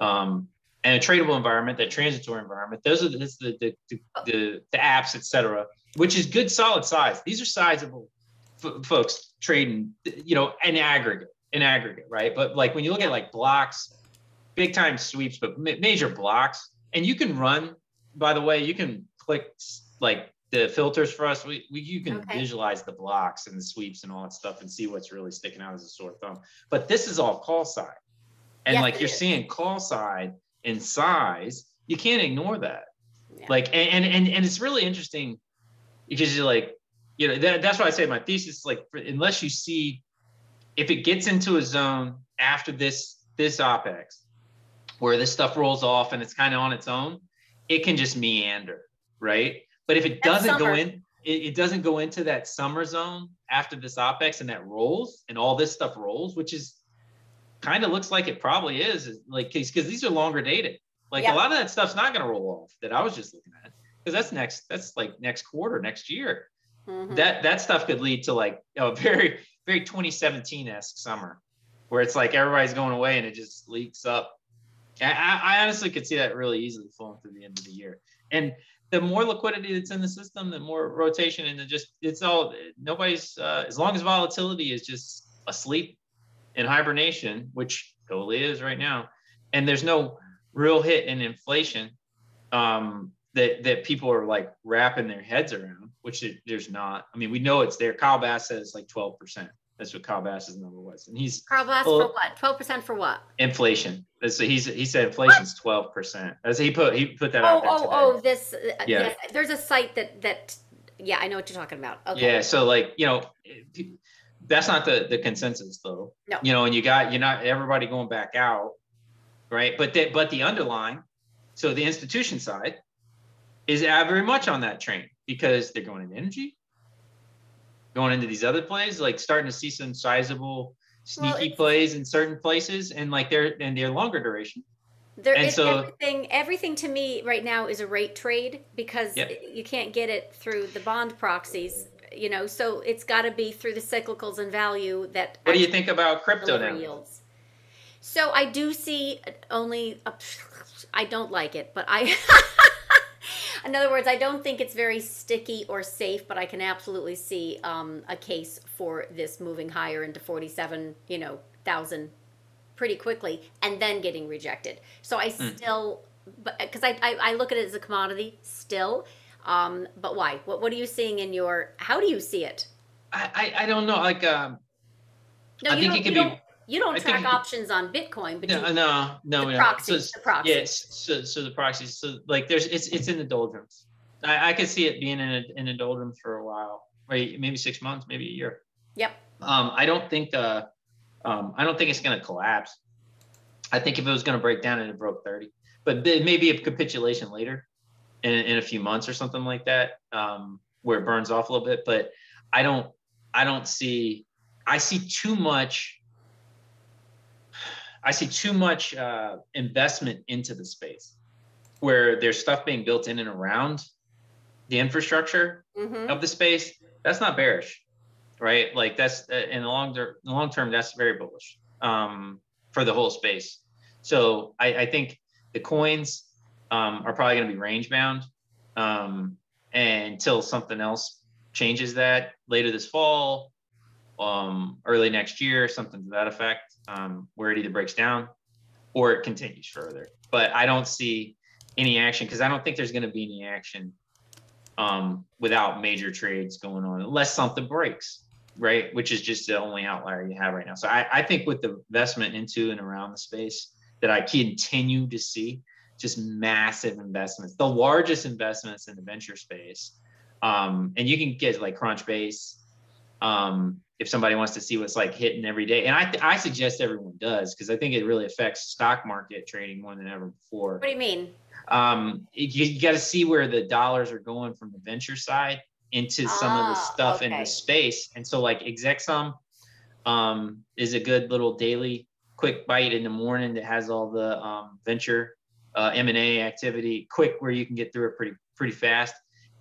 um and a tradable environment that transitory environment those are the the the, the, the, the apps etc which is good solid size these are sizable f- folks trading you know in aggregate in aggregate right but like when you look at like blocks big time sweeps but ma- major blocks and you can run by the way you can click like the filters for us we, we you can Okay. visualize the blocks and the sweeps and all that stuff and see what's really sticking out as a sore thumb but this is all call side and Yes, like you're is. seeing call side in size you can't ignore that Yeah. like and, and and it's really interesting because you're like you know that, that's why i say my thesis is like for, unless you see if it gets into a zone after this this opex where this stuff rolls off and it's kind of on its own it can just meander right? But if it That's doesn't go in it, it doesn't go into that summer zone after this opex and that rolls and all this stuff rolls which is kind of looks like it probably is, is like because these are longer dated. Like Yeah. a lot of that stuff's not going to roll off that i was just looking at because that's next that's like next quarter next year. Mhm. that that stuff could lead to like a very very 2017-esque summer where it's like everybody's going away and it just leaks up. I I honestly could see that really easily flowing through the end of the year. And the more liquidity that's in the system the more rotation and just it's all nobody's uh, as long as volatility is just asleep in hibernation which totally is right now and there's no real hit in inflation um, that that people are like wrapping their heads around, which there's not. I mean, we know it's there. Kyle Bass says like 12%. That's what Kyle Bass's number was, and he's Carl Bass Well- for what? Twelve percent for what? inflation. That's he's he said inflation's 12%. As he put he put that Oh, out there oh, today. oh! This. Uh, Yeah. yes, there's a site that that. Yeah, I know what you're talking about. Okay. Yeah, so like you know, that's not the the consensus though. No. You know, and you got you're not everybody going back out, right? But that but the underlying, so the institution side, is very much on that train because they're going in energy, going into these other plays, like starting to see some sizable sneaky it's- plays in certain places, and like they're and they're longer duration. There And is so- everything. Everything to me right now is a rate trade because Yep. you can't get it through the bond proxies. You know, so it's got to be through the cyclicals and value that. What do you think about crypto now? yields. So I do see only. I don't like it, but I. In other words, I don't think it's very sticky or safe, but I can absolutely see um, a case for this moving higher into forty-seven, you know, thousand, pretty quickly, and then getting rejected. So I Mm. still, but because I, I I look at it as a commodity still, um, but why? What what are you seeing in your? How do you see it? I, I I don't know. Like um, No, I you think don't. it could be-. You don't I track options on Bitcoin, but you, no, no, no, the no. proxies, So- the proxies. Yes, so so the proxies. So like there's it's it's in the doldrums. I, I could see it being in a in a doldrums for a while, right? Maybe six months, maybe a year. Yep. Um, I don't think uh um I don't think it's gonna collapse. I think if it was gonna break down and it broke 30, but there may be a capitulation later in, in a few months or something like that, um, where it burns off a little bit. But I don't I don't see I see too much I see too much uh, investment into the space where there's stuff being built in and around the infrastructure hmm of the space. That's not bearish, right? Like that's uh, in the long term. In the long term, that's very bullish um, for the whole space. So I, I think the coins um, are probably going to be range bound um, until something else changes that later this fall, um, early next year, something to that effect, um, where it either breaks down or it continues further. But I don't see any action because I don't think there's going to be any action um, without major trades going on, unless something breaks, right? Which is just the only outlier you have right now. So I, I think with the investment into and around the space that I continue to see, just massive investments, the largest investments in the venture space Um, and you can get like Crunchbase um, if somebody wants to see what's like hitting every day. And I, I suggest everyone does because I think it really affects stock market trading more than ever before. What do you mean? Um, you, you got to see where the dollars are going from the venture side into some ah, of the ah, stuff okay. in the space. And so like Execsum um, is a good little daily quick bite in the morning that has all the um, venture uh, M&A activity quick where you can get through it pretty pretty fast.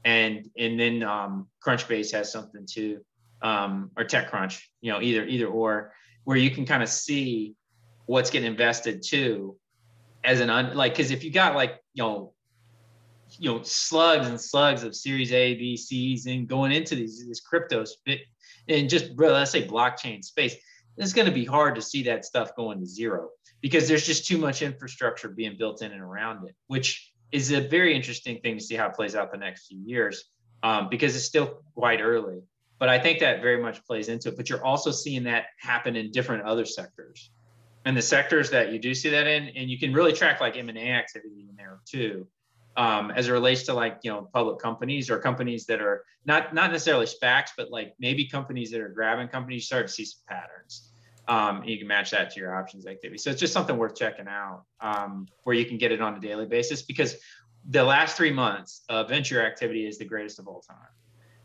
And and then um, Crunchbase has something too um, or TechCrunch, you know, either either or, where you can kind of see what's getting invested too, as an un, like because if you got like you know, you know slugs and slugs of Series A, B, C's and going into these these cryptos, and just bro, let's say blockchain space, it's going to be hard to see that stuff going to zero because there's just too much infrastructure being built in and around it, which is a very interesting thing to see how it plays out the next few years um, because it's still quite early. But I think that very much plays into it. But you're also seeing that happen in different other sectors. And the sectors that you do see that in, and you can really track like M&A activity in there too, um, as it relates to like, you know, public companies or companies that are not, not necessarily SPACs, but like maybe companies that are grabbing companies, You start to see some patterns. Um, you can match that to your options activity. So it's just something worth checking out um, where you can get it on a daily basis because the last three months of venture activity is the greatest of all time.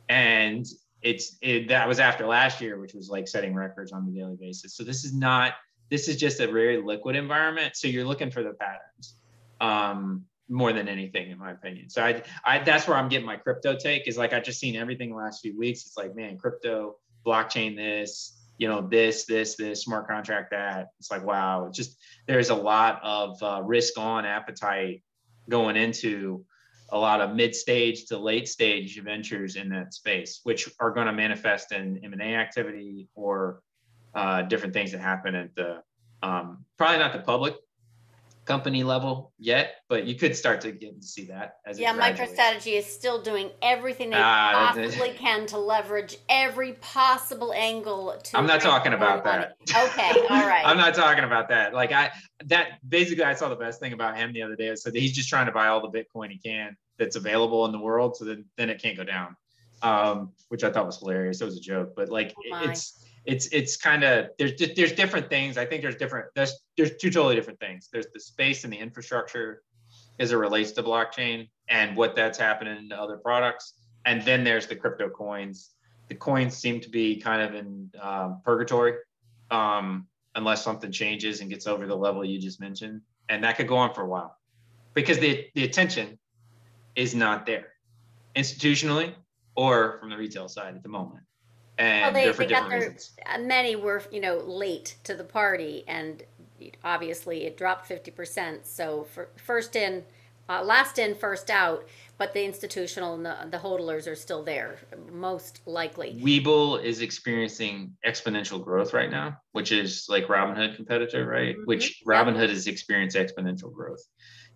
And it's it, that was after last year, which was like setting records on a daily basis. So this is not this is just a very liquid environment. So you're looking for the patterns um, more than anything, in my opinion. So I, I that's where I'm getting my crypto take is like I've just seen everything the last few weeks. It's like man, crypto, blockchain, this, you know, this, this, this, smart contract, that. It's like wow, it's just there's a lot of uh, risk on appetite going into a lot of mid stage to late stage ventures in that space, which are going to manifest in M&A activity or uh, different things that happen at the um, probably not the public company level yet, but you could start to get to see that. As yeah, MicroStrategy is still doing everything they uh, possibly can to leverage every possible angle. To I'm not talking about that. Okay, all right. I'm not talking about that. Like I, that basically, I saw the best thing about him the other day. So he's just trying to buy all the Bitcoin he can that's available in the world, so then then it can't go down. Um, which I thought was hilarious. It was a joke, but like oh it's it's it's kind of there's there's different things. I think there's different there's there's two totally different things. There's the space and the infrastructure as it relates to blockchain and what that's happening to other products, and then there's the crypto coins. The coins seem to be kind of in um, purgatory um, unless something changes and gets over the level you just mentioned, and that could go on for a while because the the attention is not there institutionally or from the retail side at the moment and well, they, they're for they different their, reasons. Uh, many were, you know, late to the party, and obviously it dropped fifty percent. So for first in, uh, last in, first out. But the institutional and the, the hodlers are still there, most likely. Webull is experiencing exponential growth right now, which is like Robinhood competitor, right? Mm-hmm. Which Robinhood has experienced exponential growth.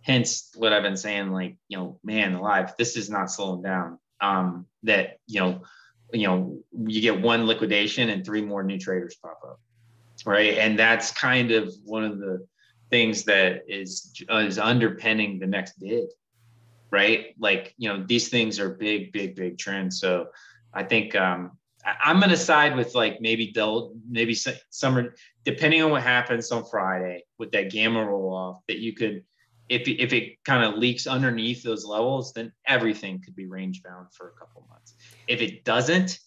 Hence, what I've been saying, like you know, man, alive, this is not slowing down. Um, that you know you know you get one liquidation and three more new traders pop up right? And that's kind of one of the things that is is underpinning the next bid right? Like you know these things are big big big trends. So i think um i'm going to side with like maybe they'll maybe some depending on what happens on friday with that gamma roll off that you could if, if it kind of leaks underneath those levels, then everything could be range bound for a couple months. If it doesn't,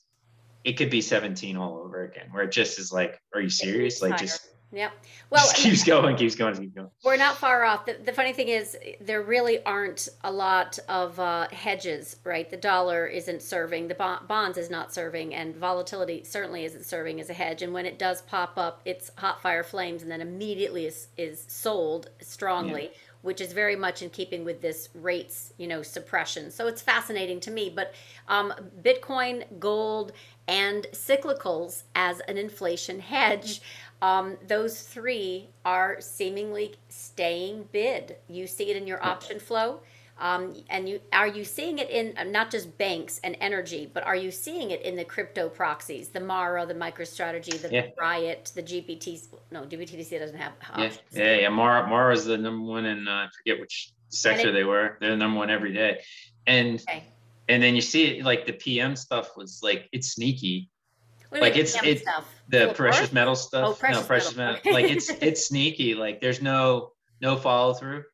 it could be 17 all over again, where it just is like, are you serious? Like just Yep. Well, just keeps going, keeps going, keeps going. We're not far off. The, the funny thing is, there really aren't a lot of uh, hedges, right? The dollar isn't serving, the bonds is not serving, and volatility certainly isn't serving as a hedge. And when it does pop up, it's hot fire flames, and then immediately is is sold strongly. Yeah which is very much in keeping with this rates, you know, suppression. So it's fascinating to me. But um, Bitcoin, gold, and cyclicals as an inflation hedge, um, those three are seemingly staying bid. You see it in your option flow. Um, and you are you seeing it in uh, not just banks and energy, but are you seeing it in the crypto proxies, the Mara, the MicroStrategy, the yeah. Riot, the GBTC? No, GBTC doesn't have. Yeah, yeah, yeah. Mara, Mara is the number one, and uh, I forget which sector it, they were. They're the number one every day. And okay. and then you see it like the PM stuff was like it's sneaky. What do you Like it's it stuff? the Full precious worth? metal stuff. Oh, precious no, precious metal. metal. like it's it's sneaky. Like there's no no follow through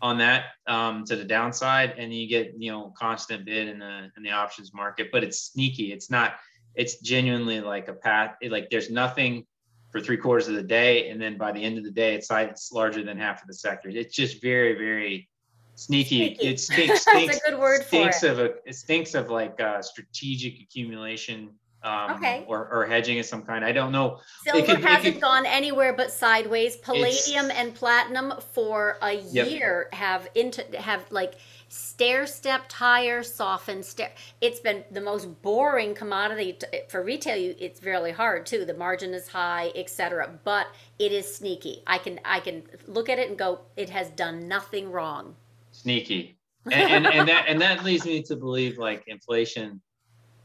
on that um, to the downside, and you get you know constant bid in the in the options market. But it's sneaky. It's not. It's genuinely like a path. It, like there's nothing for three quarters of the day, and then by the end of the day, it's like it's larger than half of the sector. It's just very very sneaky. Sneaky. It stinks. That's a good word for stinks it. of a it stinks of like uh, strategic accumulation um, Okay. or, or hedging of some kind. I don't know. Silver could- it hasn't could- gone anywhere but sideways. Palladium and platinum for a Yep. year have into have like stair stepped higher, softened stair. It's been the most boring commodity to, for retail. You, it's really hard too. The margin is high, etc. But it is sneaky. I can I can look at it and go, it has done nothing wrong. sneaky and, and and that and that leads me to believe like inflation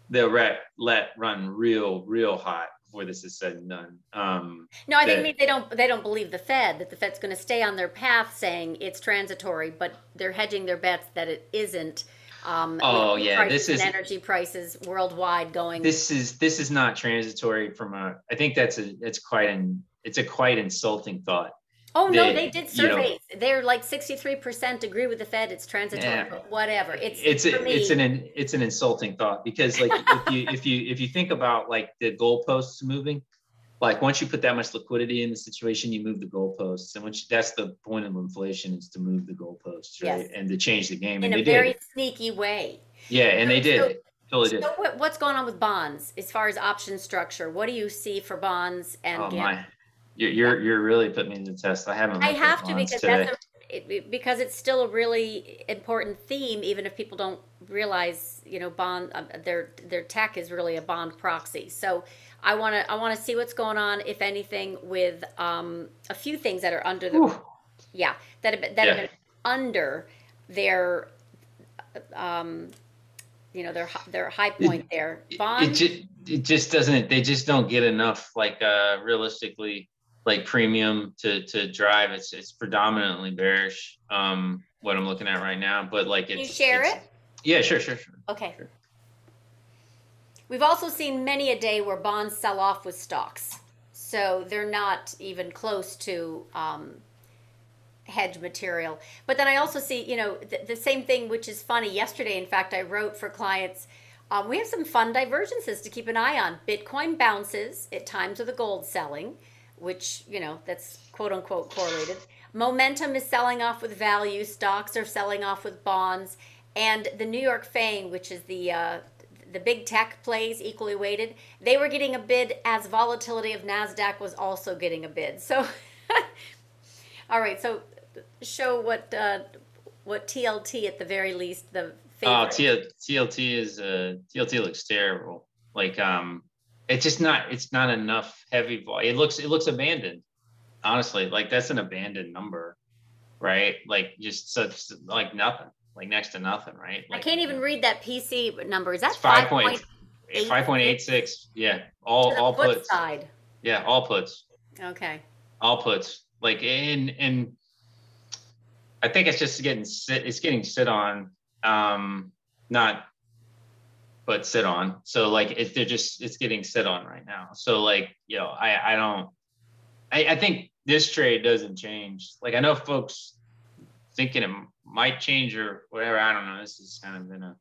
they'll let let run real real hot before this is said and done um No, I think that- maybe they don't they don't believe the Fed that the Fed's going to stay on their path saying it's transitory, but they're hedging their bets that it isn't. Um, Oh, yeah, this is- energy prices worldwide going. this is this is not transitory from a i think that's a it's quite an it's a quite insulting thought oh no, they- did you know- surveys. They're like sixty three percent agree with the Fed. It's transitory, Yeah. whatever. It's it's for a, me. it's an it's an insulting thought because like if you if you if you think about like the goalposts moving like once you put that much liquidity in the situation you move the goalposts and which that's the point of inflation is to move the goalposts right Yes. and to change the game in they a very did sneaky way. yeah and they did So- totally did So what, what's going on with bonds as far as option structure? What do you see for bonds and oh you're, you're you're really putting me to the test i haven't I have to because today. that's a, it, it- because it's still a really important theme, even if people don't realize, you know, bond uh, their their tech is really a bond proxy. So I want to I want to see what's going on, if anything, with um, a few things that are under the Whew. yeah that have been, that have been under their um, you know their their high point there. it Bonds. just it just doesn't they just don't get enough like uh realistically like premium to to drive it's it's predominantly bearish um what i'm looking at right now but like Can it's you share it's- it? yeah sure sure sure Okay. Sure. We've also seen many a day where bonds sell off with stocks. So they're not even close to um, hedge material. But then I also see, you know, the, the same thing, which is funny. Yesterday, in fact, I wrote for clients. Um, we have some fun divergences to keep an eye on. Bitcoin bounces at times of the gold selling, which, you know, that's quote unquote correlated. Momentum is selling off with value, stocks are selling off with bonds, and the New York FANG, which is the uh, the big tech plays equally weighted, they were getting a bid as volatility of Nasdaq was also getting a bid. So, all right, so show what uh, what TLT at the very least the oh favorite. TL, tlt is uh tlt looks terrible like um it's just not it's not enough heavy vol- it looks it looks abandoned honestly like that's an abandoned number right like just such like nothing like next to nothing right I can't even read that PC number. Is that five point five point eight six. Yeah, all all put puts. side? Yeah, all puts. Okay. All puts. Like and and I think it's just getting sit. It's getting sit on. Um, not, but sit on. So like it, they're just it's getting sit on right now. So like you know I I don't. I I think this trade doesn't change. Like I know folks thinking it might change or whatever. I don't know. This is kind of in a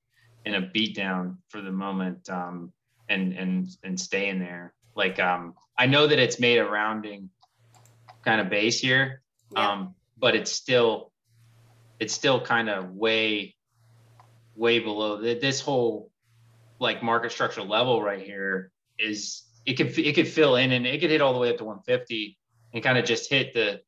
in a beatdown for the moment um, and and and staying there. Like um, I know that it's made a rounding kind of base here, Yeah. um, but it's still it's still kind of way way below this whole like market structure level right here is it could it could fill in and it could hit all the way up to 150 and kind of just hit the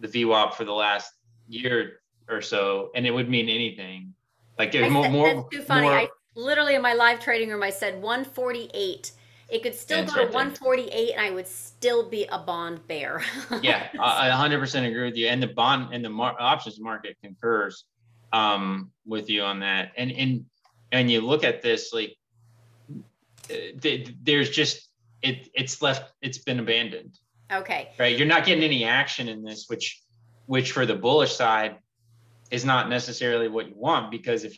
the VWAP for the last year or so and it would mean anything like I more more that's too funny. more- I literally in my live trading room I said 148. It could still go to right there. 148 and I would still be a bond bear. yeah, I I 100% agree with you. And the bond and the mar- options market concurs um, with you on that. And and and you look at this like there's just it it's left it's been abandoned okay. right you're not getting any action in this which which for the bullish side is not necessarily what you want because if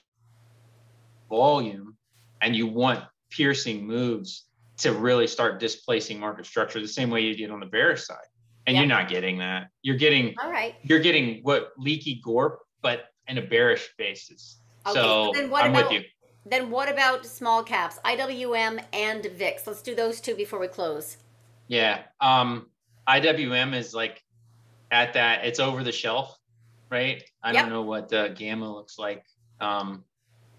volume and you want piercing moves to really start displacing market structure the same way you did on the bearish side. And Yeah. you're not getting that. You're getting All right. you're getting what leaky gorp, but in a bearish basis. Okay, so so then what I'm about- with you. Then what about small caps? IWM and VIX. Let's do those two before we close. Yeah. Um, IWM is like at that, it's over the shelf, right? I Yep. don't know what uh, gamma looks like. Um,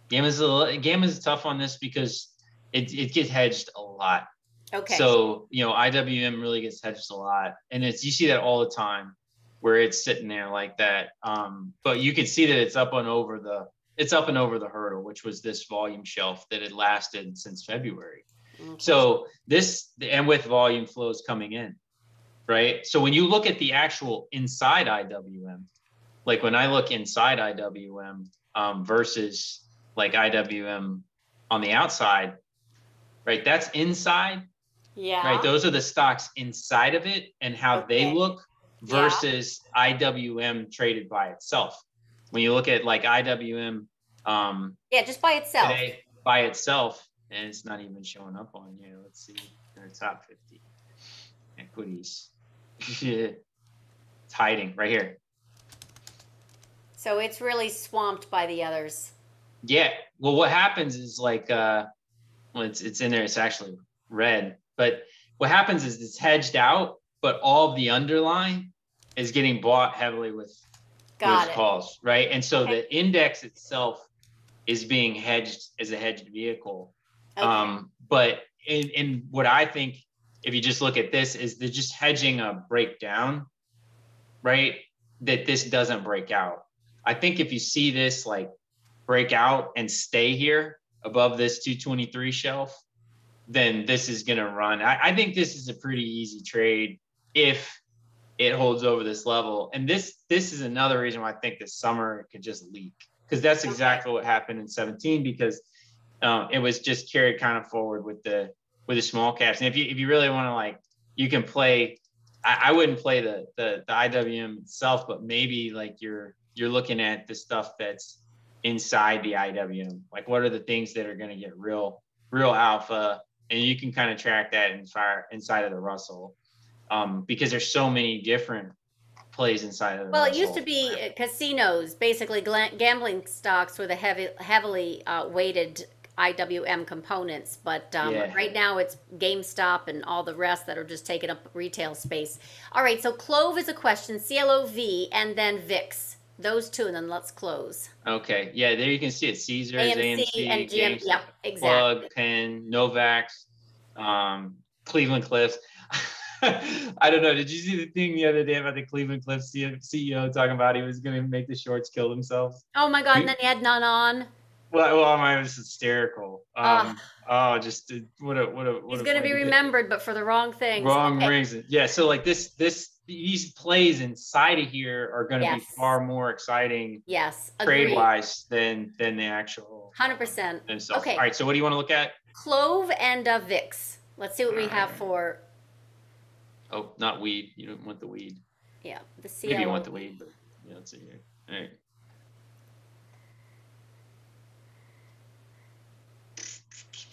gamma's a little, gamma's tough on this because it, it gets hedged a lot. Okay. So, you know, IWM really gets hedged a lot. And it's, you see that all the time where it's sitting there like that. Um, but you can see that it's up and over the, it's up and over the hurdle, which was this volume shelf that had lasted since February. Okay. So this, and with volume flows coming in, right? So when you look at the actual inside IWM, like when I look inside IWM um, versus like IWM on the outside, right? That's inside, yeah. right? Those are the stocks inside of it and how they Okay. look Yeah. versus IWM traded by itself. When you look at like IWM um, yeah, just by itself. today by itself, and it's not even showing up on you. Let's see, in the top 50 equities. it's hiding right here. So it's really swamped by the others. Yeah. Well, what happens is like, uh, well, it's it's in there. It's actually red, but what happens is it's hedged out, but all of the underlying is getting bought heavily with Got it. calls, right? And so Okay. the index itself is being hedged as a hedged vehicle. Okay. Um, but in, in what I think, if you just look at this, is they're just hedging a breakdown, right? That this doesn't break out. I think if you see this like break out and stay here above this 223 shelf, then this is going to run. I, I think this is a pretty easy trade if it holds over this level. And this this is another reason why I think this summer it could just leak because that's exactly what happened in 17 because um, it was just carried kind of forward with the with the small caps. And if you if you really want to like, you can play. I, I wouldn't play the, the the IWM itself, but maybe like you're you're looking at the stuff that's inside the IWM. Like what are the things that are going to get real real alpha, and you can kind of track that in fire inside of the Russell, um, because there's so many different plays inside of Well, it used to be casinos, basically gambling stocks with a heavy, heavily uh, weighted IWM components. But um, Yeah. right now it's GameStop and all the rest that are just taking up retail space. All right, so Clove is a question, CLOV, and then VIX. Those two, and then let's close. Okay, yeah, there you can see it. Caesars, AMC AMC, and GM. GameStop, Yep, exactly. Plug, Penn, Novaks, um, Cleveland Cliffs. I don't know. Did you see the thing the other day about the Cleveland Cliffs CEO talking about he was going to make the shorts kill themselves? Oh my God, and then he had none on. Well, well, I was hysterical. Um, oh, just uh, what a what a what He's a going to be remembered, but for the wrong things. Wrong Okay. reason. Yeah. So like this this these plays inside of here are going to Yes. be far more exciting Yes, Trade wise than than the actual 100%. themselves. Okay. All right. So what do you want to look at? Clove and uh, VIX. Let's see what we have for, Oh, not weed. You don't want the weed. yeah, the CLO. Maybe you want the weed, but yeah, let's see here. All right.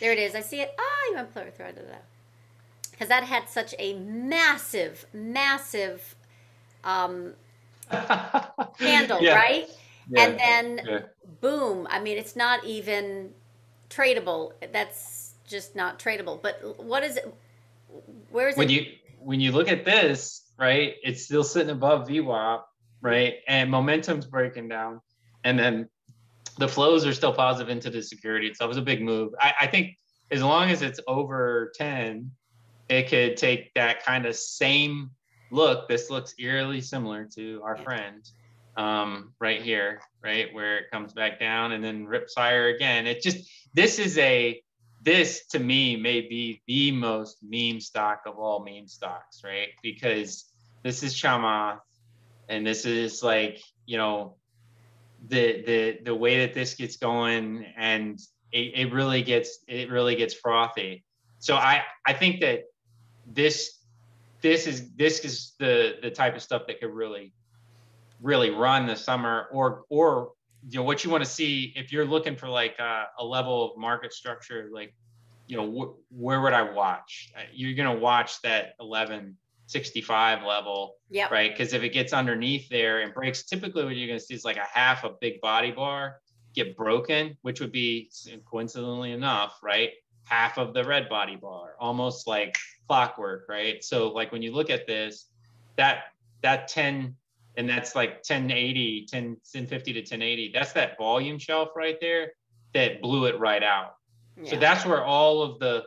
There it is. I see it. Ah, you went play thread to that. Because that had such a massive, massive um, handle, Yeah, right? Yeah. And then yeah. boom. I mean, it's not even tradable. That's just not tradable. But what is it? Where is when it? you when you look at this, right, it's still sitting above VWAP, right, and momentum's breaking down, and then the flows are still positive into the security itself. It's a big move. I, I think as long as it's over ten, it could take that kind of same look. This looks eerily similar to our friend um, right here, right where it comes back down and then rips higher again. It just this is a this to me may be the most meme stock of all meme stocks, right? Because this is Chamath, and this is like you know the the the way that this gets going, and it, it really gets it really gets frothy. So I I think that this this is this is the the type of stuff that could really really run the summer or or you know, what you want to see if you're looking for like a, a level of market structure, like, you know, wh- where would I watch? Uh, You're gonna watch that 1165 level, yeah right? Because if it gets underneath there and breaks, typically what you're gonna see is like a half a big body bar get broken, which would be coincidentally enough, right? Half of the red body bar, almost like clockwork, right? So like when you look at this, that that 10 and that's like 1080, 10, 1050 to 1080. That's that volume shelf right there that blew it right out. So that's where all of the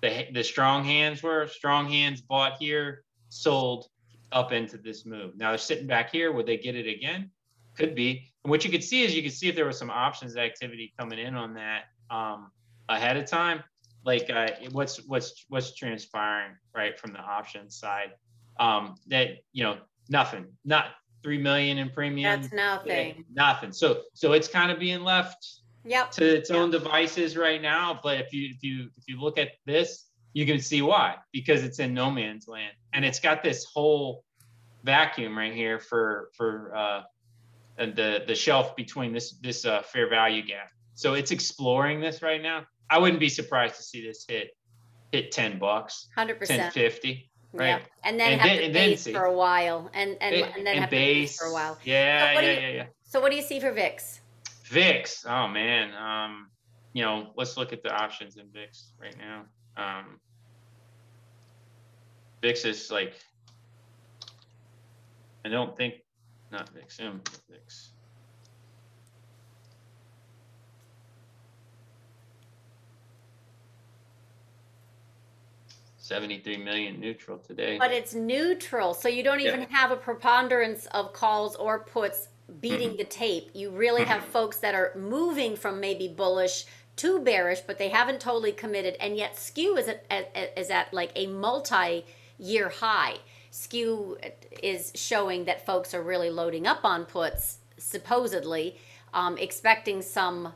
the the strong hands were. Strong hands bought here, sold up into this move. Now they're sitting back here. Would they get it again? Could be. And what you could see is you could see if there was some options activity coming in on that um, ahead of time. Like uh, what's what's what's transpiring right from the options side. Um, that you know nothing, not three million in premium. That's nothing. Nothing. So so it's kind of being left yep. to its yep. own devices right now. But if you if you if you look at this, you can see why because it's in no man's land and it's got this whole vacuum right here for for uh, the the shelf between this this uh, fair value gap. So it's exploring this right now. I wouldn't be surprised to see this hit hit 10 bucks, 100%. fifty. Right. Yeah. And then and have then, base for a while. And and, it, and then and have base. base for a while. Yeah, so yeah, you, yeah, yeah. So what do you see for VIX? VIX. Oh man. Um, you know, let's look at the options in VIX right now. Um VIX is like I don't think not VIX, VIX. Seventy-three million neutral today. But it's neutral, so you don't even have a preponderance of calls or puts beating the tape. You really have folks that are moving from maybe bullish to bearish, but they haven't totally committed, and yet skew is at, is at like a multi-year high. Skew is showing that folks are really loading up on puts, supposedly, um, expecting some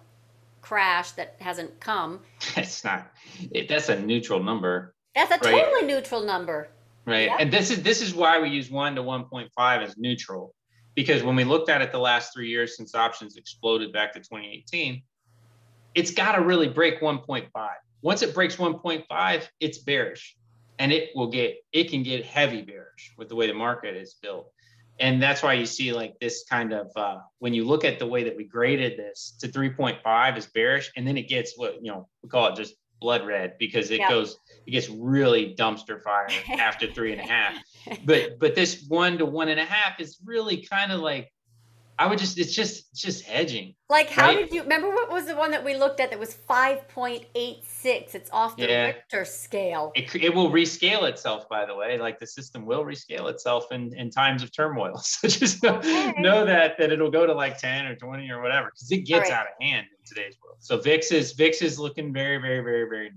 crash that hasn't come. It's not, it, that's a neutral number. That's a Right. totally neutral number. Right. Yeah. And this is this is why we use one to 1.5 as neutral. Because when we looked at it the last three years since options exploded back to 2018, it's got to really break 1.5. Once it breaks 1.5, it's bearish. And it will get it can get heavy bearish with the way the market is built. And that's why you see like this kind of uh, when you look at the way that we graded this to 3.5 is bearish, and then it gets what you know we call it just blood red because it Yeah. goes it gets really dumpster fire after three and a half but but this one to one and a half is really kind of like i would just it's just it's just hedging Like, how Right. did you remember what was the one that we looked at that was 5.86? It's off the Yeah. Richter scale. it, it will rescale itself by the way like the system will rescale itself in in times of turmoil so just know, Okay. know that that it'll go to like 10 or 20 or whatever because it gets right. out of hand in today's world so vix is vix is looking very very very very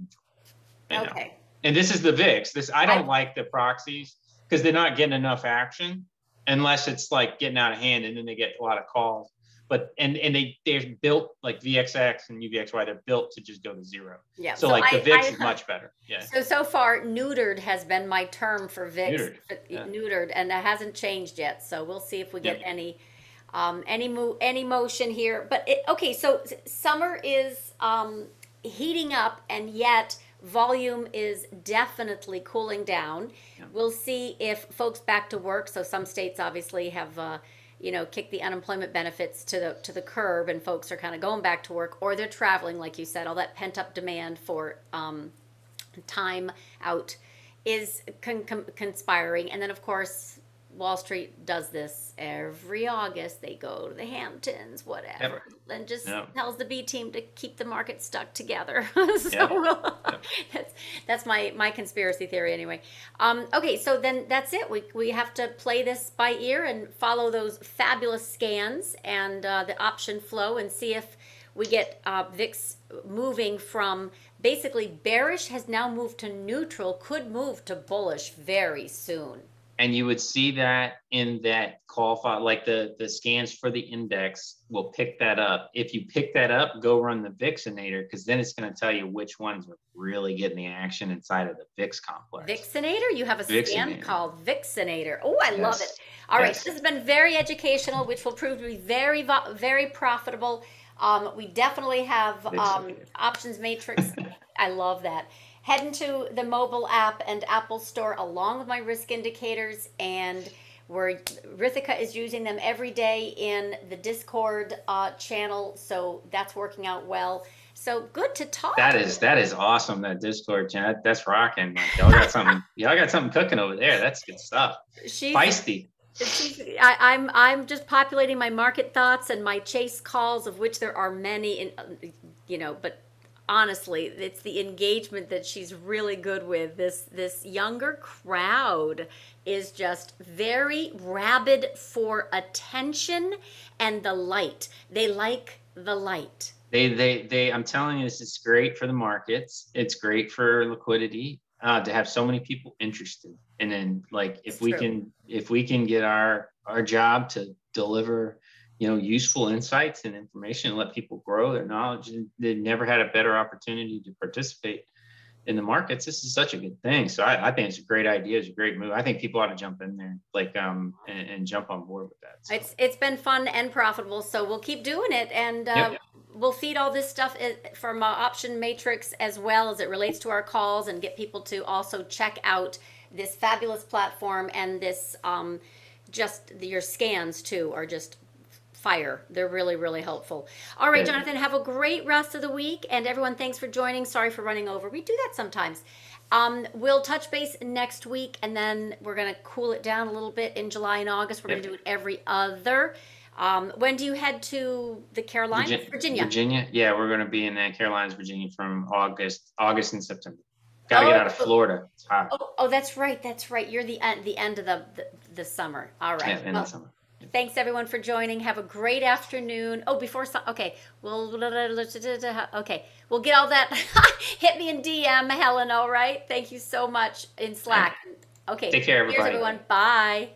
neutral. Okay. and this is the VIX. This I I- don't like the proxies because they're not getting enough action unless it's like getting out of hand and then they get a lot of calls. But and and they they're built like VXX and UVXY. They're built to just go to zero. Yeah. So, like the VIX I- is much better. Yeah. So so far, neutered has been my term for VIX. Neutered, yeah. Neutered, and that hasn't changed yet. So we'll see if we get Yeah. any, um, any move, any motion here. But it, okay, so summer is um, heating up, and yet volume is definitely cooling down. Yeah. We'll see if folks back to work. So some states obviously have. Uh, you know, kicked the unemployment benefits to the to the curb, and folks are kind of going back to work, or they're traveling, like you said, all that pent up demand for um, time out is con- con- conspiring. And then, of course, Wall Street does this every August. They go to the Hamptons, whatever, and just Yep. tells the B team to keep the market stuck together. so Yep. that's that's my my conspiracy theory anyway. Um, okay, so then that's it. We we have to play this by ear and follow those fabulous scans and uh, the option flow and see if we get uh, VIX moving from basically bearish has now moved to neutral, could move to bullish very soon. And you would see that in that call file, like the, the scans for the index will pick that up. If you pick that up, go run the Vixinator, because then it's going to tell you which ones are really getting the action inside of the VIX complex. Vixinator? You have a scan called Vixinator. Oh, I love it. Yes. All right, this has been very educational, which will prove to be very, very profitable. Um, we definitely have um, options matrix. I love that. Head into the mobile app and Apple Store along with my risk indicators, and where Rithika is using them every day in the Discord uh, channel, so that's working out well. So good to talk. That is that is awesome. That Discord chat, that's rocking. Like, y'all got something. y'all got something cooking over there. That's good stuff. She's, Feisty. She's, I, I'm I'm just populating my market thoughts and my chase calls, of which there are many, in, you know. But honestly, it's the engagement that she's really good with. This this younger crowd is just very rabid for attention and the light. They like the light. They they they. I'm telling you, this is great for the markets. It's great for liquidity. Uh, to have so many people interested, and then like if It's we true. can if we can get our our job to deliver you know useful insights and information and let people grow their knowledge. And they've never had a better opportunity to participate in the markets. This is such a good thing. So i, I think it's a great idea. It's a great move. I think people ought to jump in there like um and, and jump on board with that so. It's it's been fun and profitable, so we'll keep doing it, and uh, Yep. we'll feed all this stuff i- from uh, Option Matrix as well as it relates to our calls, and get people to also check out this fabulous platform and this um, just your scans too are just fire. They're really really helpful. All right. Jonathan, have a great rest of the week, and everyone, thanks for joining. Sorry for running over. We do that sometimes. Um, we'll touch base next week, and then we're gonna cool it down a little bit in July and August. We're Yep. gonna do it every other. Um, when do you head to the Carolinas, Virgin- Virginia? Virginia. Yeah, we're going to be in the Carolinas, Virginia from August, August and September. Got to get out of Oh. Florida. It's hot. Oh, oh, that's right. That's right. You're the end, the end of the the, the summer. All right. Yeah, in Well, the summer. Thanks everyone for joining. Have a great afternoon. Oh, before some, okay, we'll okay, we'll get all that. Hit me in DM, Helen. All right. Thank you so much in Slack. Okay. Take care, everybody. everyone. Bye.